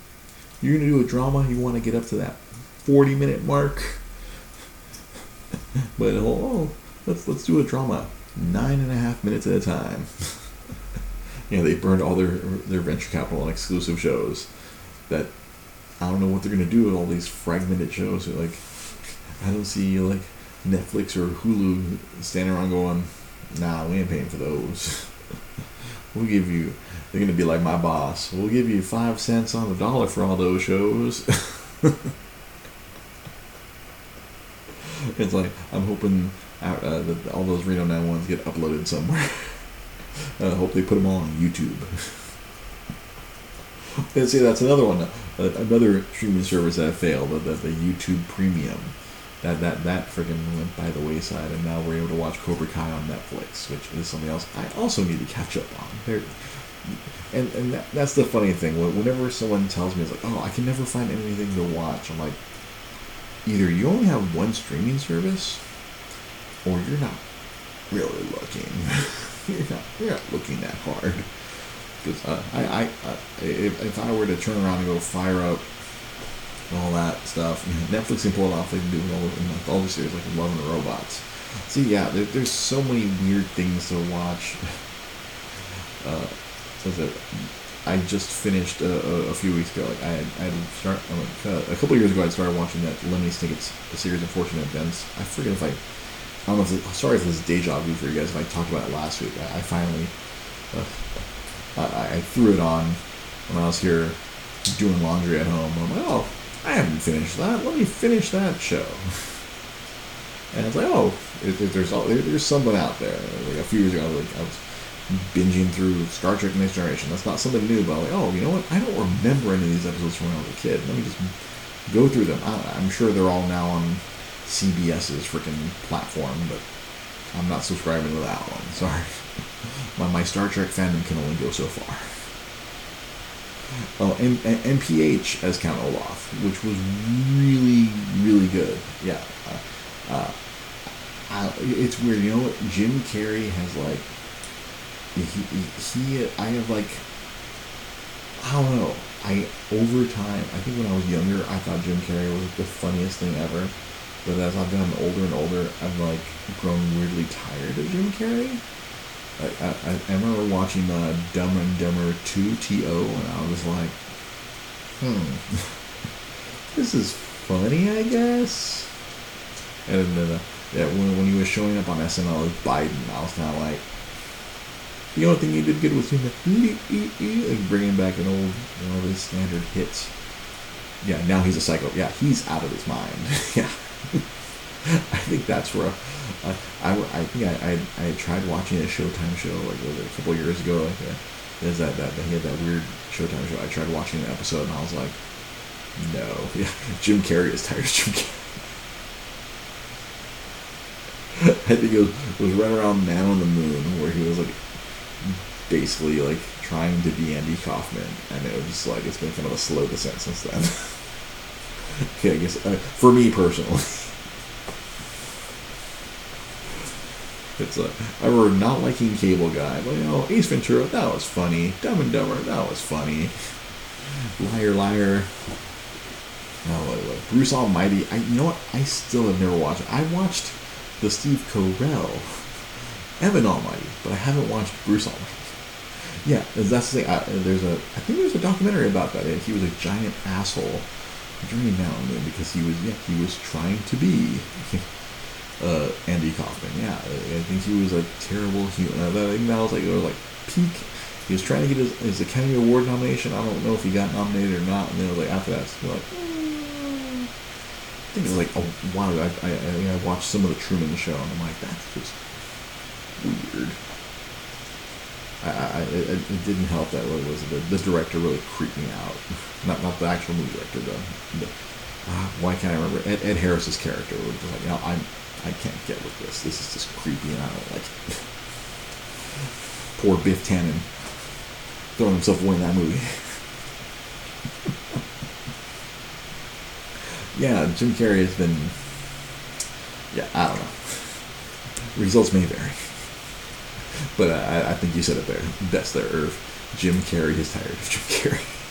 You're gonna do a drama, you want to get up to that 40 minute mark. but oh, oh, let's let's do a drama nine and a half minutes at a time. you know, they burned all their their venture capital on exclusive shows that I don't know what they're gonna do with all these fragmented shows. Like I don't see like Netflix or Hulu standing around going, "Nah, we ain't paying for those." we'll give you. They're gonna be like my boss. We'll give you five cents on the dollar for all those shows. it's like I'm hoping uh, that all those Reno 911s get uploaded somewhere. I hope they put them all on YouTube. and see, that's another one, uh, another streaming service that failed, the, the YouTube Premium. That that that freaking went by the wayside, and now we're able to watch Cobra Kai on Netflix, which is something else I also need to catch up on. There, and and that, that's the funny thing. Whenever someone tells me it's like, oh, I can never find anything to watch, I'm like, either you only have one streaming service or you're not really looking. you're not you're not looking that hard. Because uh, I, I, uh, if, if I were to turn around and go fire up all that stuff, Netflix can pull it off. They can do all the, all the series like Love and the Robots. See, yeah, there, there's so many weird things to watch. Uh, so I just finished a, a, a, few weeks ago. Like I had, I had start like, uh, a couple years ago. I started watching that Lemony Snicket's a series of fortunate events. I forget if I, I don't know if sorry if this is deja vu for you guys. If I talked about it last week, I, I finally, uh, I, I, threw it on when I was here doing laundry at home. I'm like, oh, I haven't finished that. Let me finish that show. And it's like, oh, it, it, there's all, there, there's someone out there. Like a few years ago, I was, like, I was binging through Star Trek Next Generation. That's not something new, but like, oh, you know what? I don't remember any of these episodes from when I was a kid. Let me just go through them. I, am sure they're all now on CBS's freaking platform, but I'm not subscribing to that one. Sorry. my, my Star Trek fandom can only go so far. Oh, and, and NPH as Count Olaf, which was really, really good. Yeah. Uh, uh, I, it's weird. You know what? Jim Carrey has like he, he, I have like, I don't know. I over time, I think when I was younger, I thought Jim Carrey was the funniest thing ever. But as I've gotten older and older, I've like grown weirdly tired of Jim Carrey. I, I, I remember watching uh, Dumb and Dumber 2 TO, and I was like, hmm, this is funny, I guess. And then uh, yeah, when, when he was showing up on SNL as Biden, I was kind of like, the only thing he did good was him like bringing back an old, you know, his standard hits. Yeah, now he's a psycho. Yeah, he's out of his mind. yeah, I think that's where uh, I, I think I, I, I tried watching a Showtime show like a couple years ago. Like uh, there's that, that he had that weird Showtime show. I tried watching an episode and I was like, no, yeah, Jim Carrey is tired of Jim Carrey. I think it was, it was right around Man on the Moon where he was like basically like trying to be Andy Kaufman, and it was just like it's been kind of a slow descent since then. yeah, I guess uh, for me personally. It's a, I remember not liking Cable Guy, but you know, Ace Ventura, that was funny. Dumb and Dumber, that was funny. Liar, liar. Oh, no, Bruce Almighty. I, you know what? I still have never watched. I watched the Steve Carell Evan Almighty, but I haven't watched Bruce Almighty. Yeah, that's the thing. I, there's a, I think there's a documentary about that. And He was a giant asshole during Mountain because he was, yeah, he was trying to be uh, Andy Kaufman. Yeah, I think he was a terrible human. I think that was like, it was like peak. He was trying to get his, his Academy Award nomination. I don't know if he got nominated or not. And then it was like after that, like, mm. I think it was like a while ago. I, I, I watched some of the Truman Show, and I'm like, that's just weird. I, I, it, didn't help that what was the, the director really creeped me out. Not not the actual movie director, the uh, why can't I remember Ed, Ed Harris's character was like, you know, I'm I can't get with this. This is just creepy, and I don't like it. Poor Biff Tannen throwing himself away in that movie. yeah, Jim Carrey has been. Yeah, I don't know. Results may vary. But uh, I, I think you said it there. Best there, Irv. Jim Carrey is tired of Jim Carrey.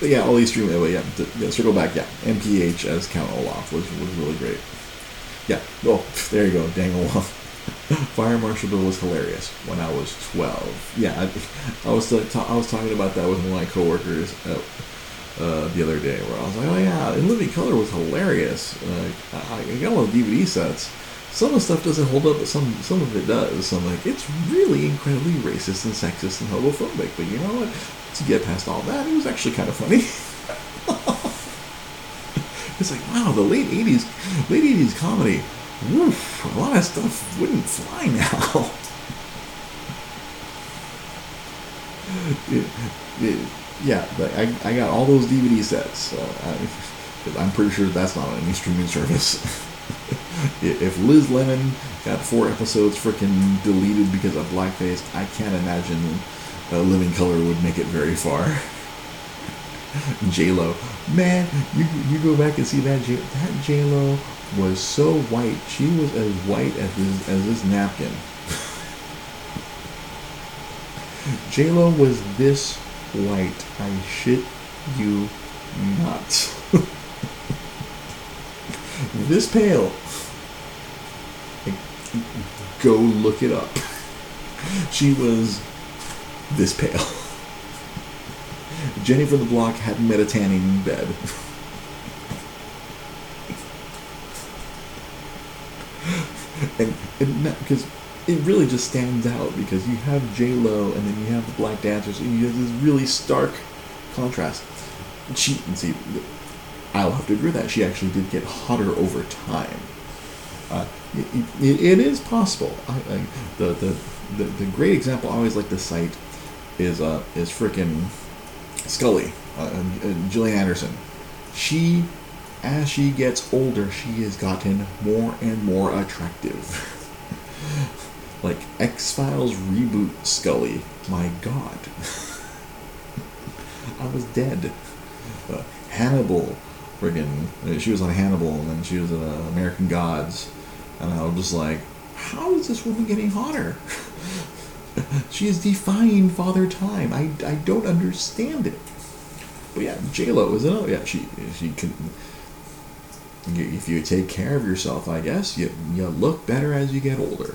But yeah, all these streaming. But yeah, to, yeah, circle back. Yeah, NPH as Count Olaf was was really great. Yeah. Oh, there you go, Dang Olaf. Fire Marshal Bill was hilarious when I was 12. Yeah, I, I was I was talking about that with one of my coworkers uh, uh, the other day, where I was like, "Oh yeah, In Living Color was hilarious." Uh, I, I got all the DVD sets some of the stuff doesn't hold up, but some some of it does. So I'm like, it's really incredibly racist and sexist and homophobic. But you know what? To get past all that, it was actually kind of funny. it's like, wow, the late '80s, late '80s comedy. A lot of stuff wouldn't fly now. it, it, yeah, but I, I got all those DVD sets. I, uh, I'm pretty sure that's not on any streaming service. if Liz Lemon got four episodes freaking deleted because of blackface, I can't imagine a Living Color would make it very far. J Lo, man, you you go back and see that J that J Lo was so white. She was as white as this as this napkin. J Lo was this white. I shit you not. This pale Like, go look it up. She was this pale. Jenny from the block hadn't met a tanning bed. and because it really just stands out because you have J Lo and then you have the black dancers and you have this really stark contrast. She and see, I'll have to agree with that she actually did get hotter over time. Uh, it, it is possible. I, I, the, the, the the great example I always like to cite is uh is freaking Scully, uh, Anderson. She, as she gets older, she has gotten more and more attractive. like X Files reboot Scully. My God, I was dead. Uh, Hannibal, friggin' she was on Hannibal, and then she was in uh, American Gods and I was just like, how is this woman getting hotter? she is defying father time. I, I don't understand it. But yeah, J Lo is another. Yeah, she she can. If you take care of yourself, I guess you you look better as you get older.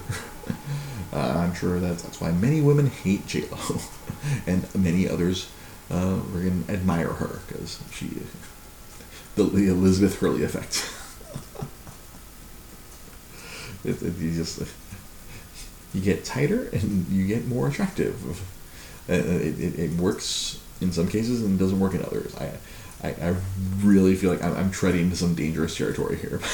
uh, I'm sure that's that's why many women hate J Lo, and many others uh, admire her because she the, the Elizabeth Hurley effect. It, it, you just you get tighter and you get more attractive. It, it, it, works in some cases and doesn't work in others. I I, I really feel like I'm, I'm treading into some dangerous territory here.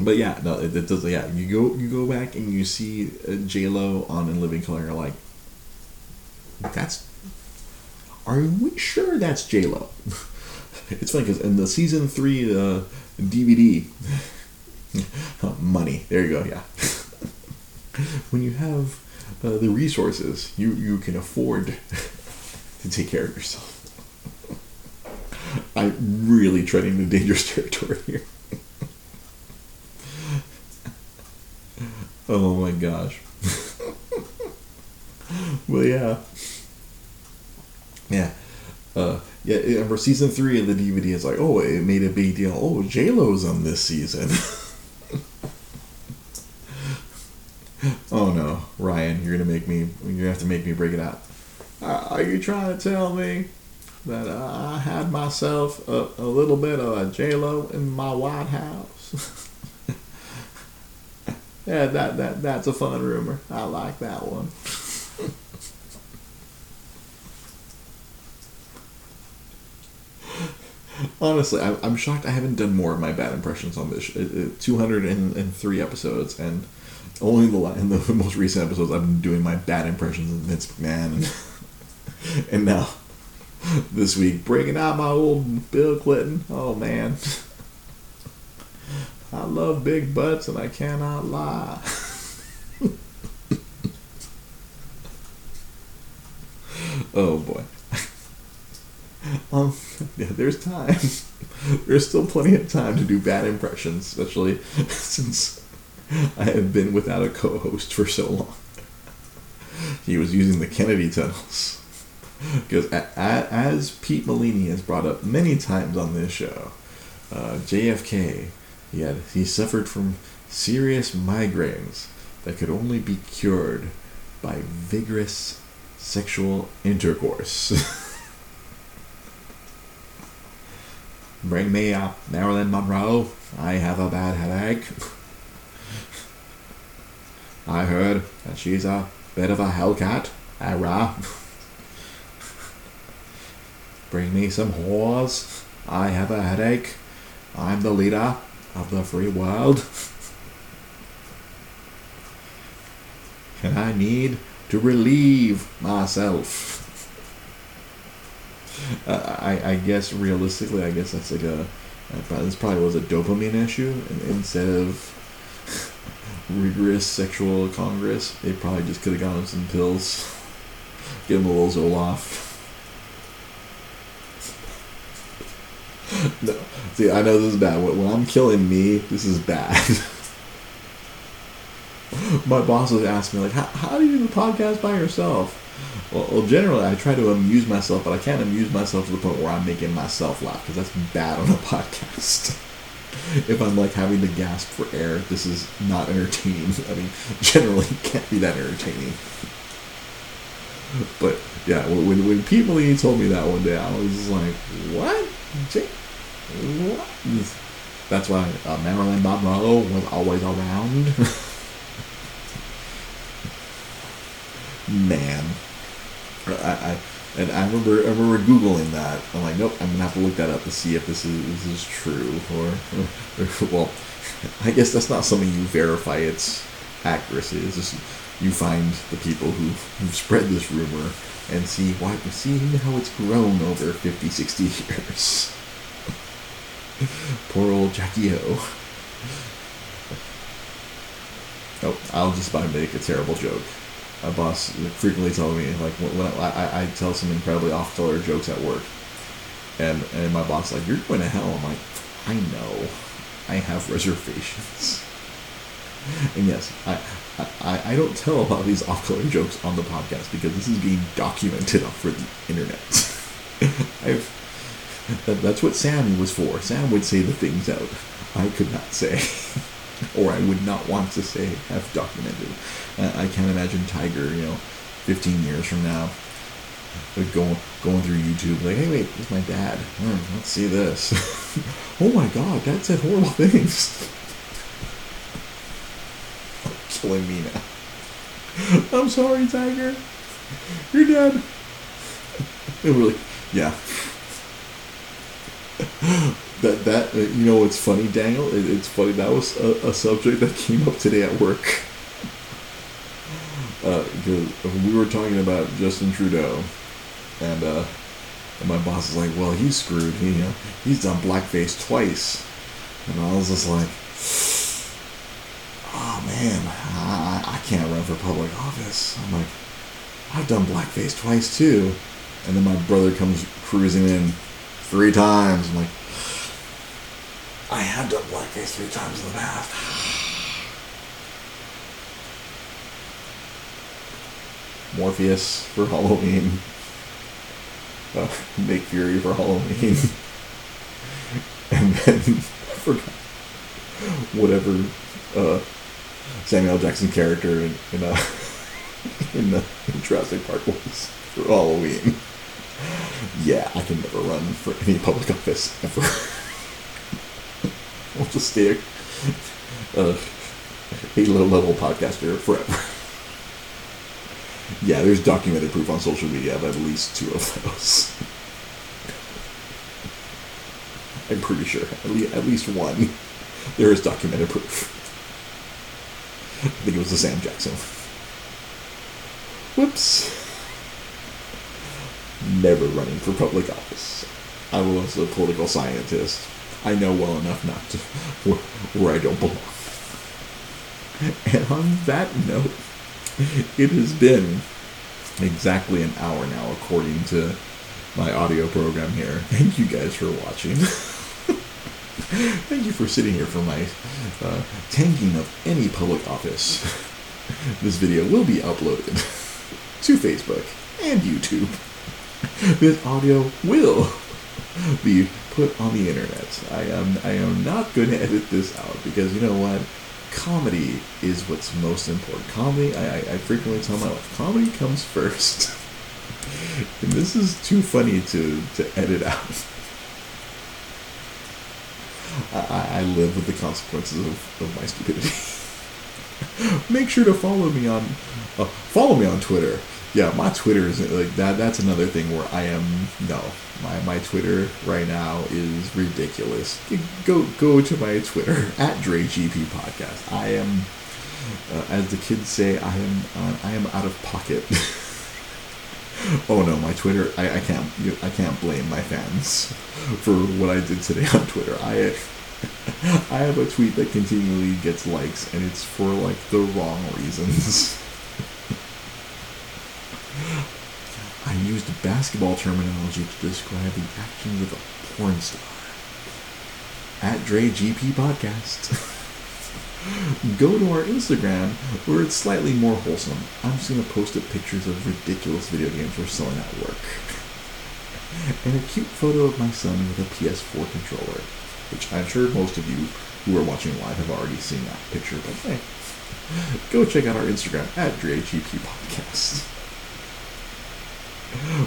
but yeah, no, it, it, does. Yeah, you go you go back and you see uh, J Lo on In Living Color, you're like, that's. Are we sure that's J Lo? it's funny because in the season three uh, DVD, money. There you go. Yeah. when you have uh, the resources, you you can afford to take care of yourself. I'm really treading into dangerous territory here. oh my gosh. well, yeah. Yeah. Uh, yeah, for season three of the DVD, it's like, oh, it made a big deal. Oh, J Lo's on this season. oh no, Ryan, you're gonna make me. You're gonna have to make me break it out. Uh, are you trying to tell me that I had myself a, a little bit of a J Lo in my White House? yeah, that that that's a fun rumor. I like that one. Honestly, I'm, I'm shocked I haven't done more of my bad impressions on this. 203 episodes, and only the in the most recent episodes I've been doing my bad impressions of Vince McMahon, and, and now this week breaking out my old Bill Clinton. Oh man, I love big butts and I cannot lie. oh boy. Um, yeah, there's time. there's still plenty of time to do bad impressions, especially since I have been without a co-host for so long. He was using the Kennedy tunnels. Because as Pete Molini has brought up many times on this show, uh, JFK, he, had, he suffered from serious migraines that could only be cured by vigorous sexual intercourse. Bring me a Marilyn Monroe. I have a bad headache. I heard that she's a bit of a hellcat. Ara. Bring me some whores. I have a headache. I'm the leader of the free world. And I need to relieve myself. Uh, I, I guess realistically, I guess that's like a this probably was a dopamine issue instead of rigorous sexual congress. They probably just could have gotten some pills, get him a little Zoloft. no, see, I know this is bad. When I'm killing me, this is bad. My boss was asking me like, "How, how do you do the podcast by yourself?" Well, well, generally, I try to amuse myself, but I can't amuse myself to the point where I'm making myself laugh because that's bad on a podcast. if I'm like having to gasp for air, this is not entertaining. I mean, generally, can't be that entertaining. But yeah, when when Molini told me that one day, I was like, "What? Jake? What?" That's why uh, Marilyn Monroe was always around. Man. I, I and I remember I remember googling that. I'm like, nope, I'm gonna have to look that up to see if this is this is true or, or well, I guess that's not something you verify its accuracy. It's just you find the people who who spread this rumor and see why see how it's grown over 50, 60 years. Poor old Jackie O. Oh, I'll just about make a terrible joke my boss frequently tells me like when I, I, tell some incredibly off-color jokes at work, and and my boss is like you're going to hell. I'm like, I know, I have reservations. And yes, I, I, I don't tell a lot of these off-color jokes on the podcast because this is being documented off for the internet. I've that, that's what Sam was for. Sam would say the things that I could not say. Or I would not want to say have documented. I can't imagine Tiger, you know, 15 years from now, like going going through YouTube, like, hey, wait, is my dad. Hmm, let's see this. oh my God, Dad said horrible things. Killing me now. I'm sorry, Tiger. You're dead. it really, yeah that that uh, you know it's funny Daniel? It, it's funny. That was a, a, subject that came up today at work. Uh, we were talking about Justin Trudeau and uh, and my boss is like well he's screwed. He, you know he's done blackface twice. And I was just like oh man. I, I can't run for public office. I'm like I've done blackface twice too. And then my brother comes cruising in three times. I'm like, I have done blackface three times in the past. Morpheus for Halloween. Uh, Nick Fury for Halloween. and then I forgot whatever uh, Samuel Jackson character in, in, uh, in the in Jurassic Park was for Halloween. Yeah, I can never run for any public office ever. A, uh, a low level podcaster forever. Yeah, there's documented proof on social media of at least two of those. I'm pretty sure. At least one. There is documented proof. I think it was the Sam Jackson. Whoops. Never running for public office. I was a political scientist. I know well enough not to where I don't belong. And on that note, it has been exactly an hour now, according to my audio program here. Thank you guys for watching. Thank you for sitting here for my uh, tanking of any public office. this video will be uploaded to Facebook and YouTube. This audio will be put on the internet. I am I am not going to edit this out because you know what? Comedy is what's most important. Comedy, I, I frequently tell my wife, comedy comes first. and this is too funny to, to edit out. I, I live with the consequences of, of my stupidity. Make sure to follow me on uh, follow me on Twitter. Yeah, my Twitter is like that. That's another thing where I am no. My my Twitter right now is ridiculous. Go go to my Twitter at DreGP Podcast. I am, uh, as the kids say, I am uh, I am out of pocket. oh no, my Twitter. I, I can't I can't blame my fans for what I did today on Twitter. I I have a tweet that continually gets likes, and it's for like the wrong reasons. Used basketball terminology to describe the actions of a porn star. At Dre GP Podcast. Go to our Instagram where it's slightly more wholesome. I'm just going to post up pictures of ridiculous video games we're selling at work. And a cute photo of my son with a PS4 controller which I'm sure most of you who are watching live have already seen that picture, but hey, go check out our Instagram at DreGP Podcast.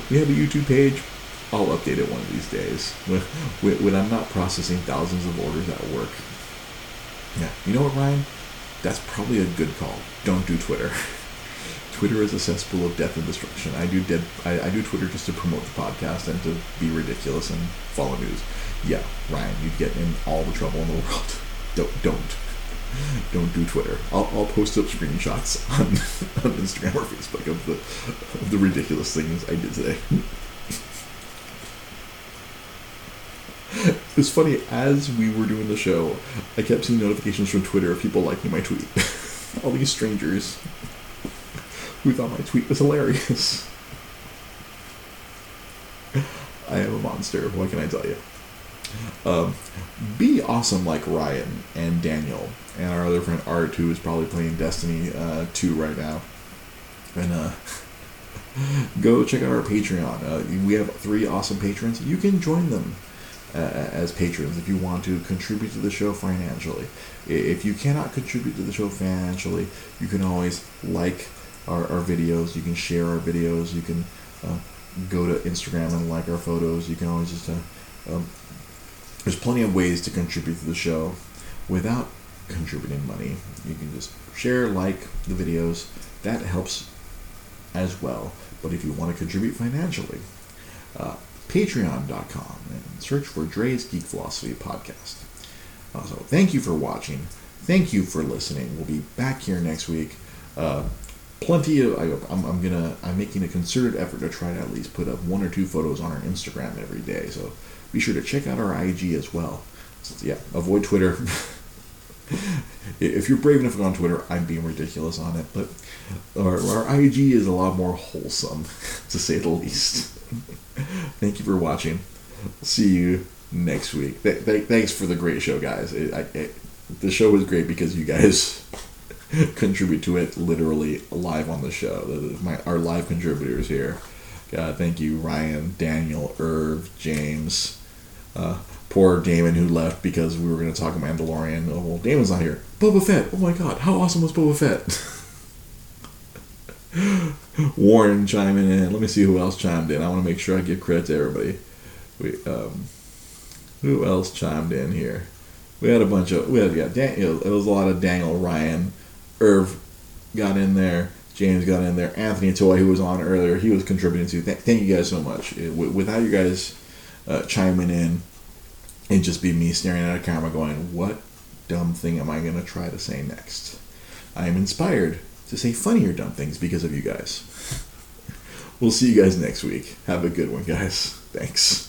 We have a YouTube page. I'll update it one of these days when, when I'm not processing thousands of orders at work. Yeah, you know what, Ryan? That's probably a good call. Don't do Twitter. Twitter is a cesspool of death and destruction. I do dead. I, I do Twitter just to promote the podcast and to be ridiculous and follow news yeah, Ryan, you'd get in all the trouble in the world. Don't don't don't do Twitter. I'll, I'll post up screenshots on, on Instagram or Facebook of the of the ridiculous things I did today. it's funny as we were doing the show, I kept seeing notifications from Twitter of people liking my tweet. all these strangers who thought my tweet was hilarious. I am a monster. What can I tell you? Um, be awesome like Ryan and Daniel and our other friend Art, who is probably playing Destiny uh, 2 right now. And uh, go check out our Patreon. Uh, we have three awesome patrons. You can join them uh, as patrons if you want to contribute to the show financially. If you cannot contribute to the show financially, you can always like our, our videos. You can share our videos. You can uh, go to Instagram and like our photos. You can always just uh, um, there's plenty of ways to contribute to the show without contributing money. You can just share, like the videos. That helps as well. But if you want to contribute financially, uh, patreon.com and search for Dre's Geek Philosophy podcast. Also, thank you for watching. Thank you for listening. We'll be back here next week. Uh, plenty of I, am I'm gonna I'm making a concerted effort to try to at least put up one or two photos on our Instagram every day. So be sure to check out our IG as well. So, yeah, avoid Twitter. if you're brave enough to go on Twitter, I'm being ridiculous on it, but our, our IG is a lot more wholesome, to say the least. Thank you for watching. See you next week. Th- th- thanks for the great show, guys. It, I, it, the show was great because you guys contribute to it literally live on the show. My, our live contributors here. God, thank you, Ryan, Daniel, Irv, James. Uh, poor Damon who left because we were going to talk Mandalorian. Oh, well, Damon's not here. Boba Fett. Oh my God, how awesome was Boba Fett? Warren chiming in. Let me see who else chimed in. I want to make sure I give credit to everybody. We, um, who else chimed in here? We had a bunch of we had yeah, Daniel. It was a lot of Daniel Ryan, Irv got in there. James got in there. Anthony Toy, who was on earlier, he was contributing to. Th- thank you guys so much. It- wi- without you guys uh, chiming in, it'd just be me staring at a camera going, "What dumb thing am I gonna try to say next?" I am inspired to say funnier dumb things because of you guys. We'll see you guys next week. Have a good one, guys. Thanks.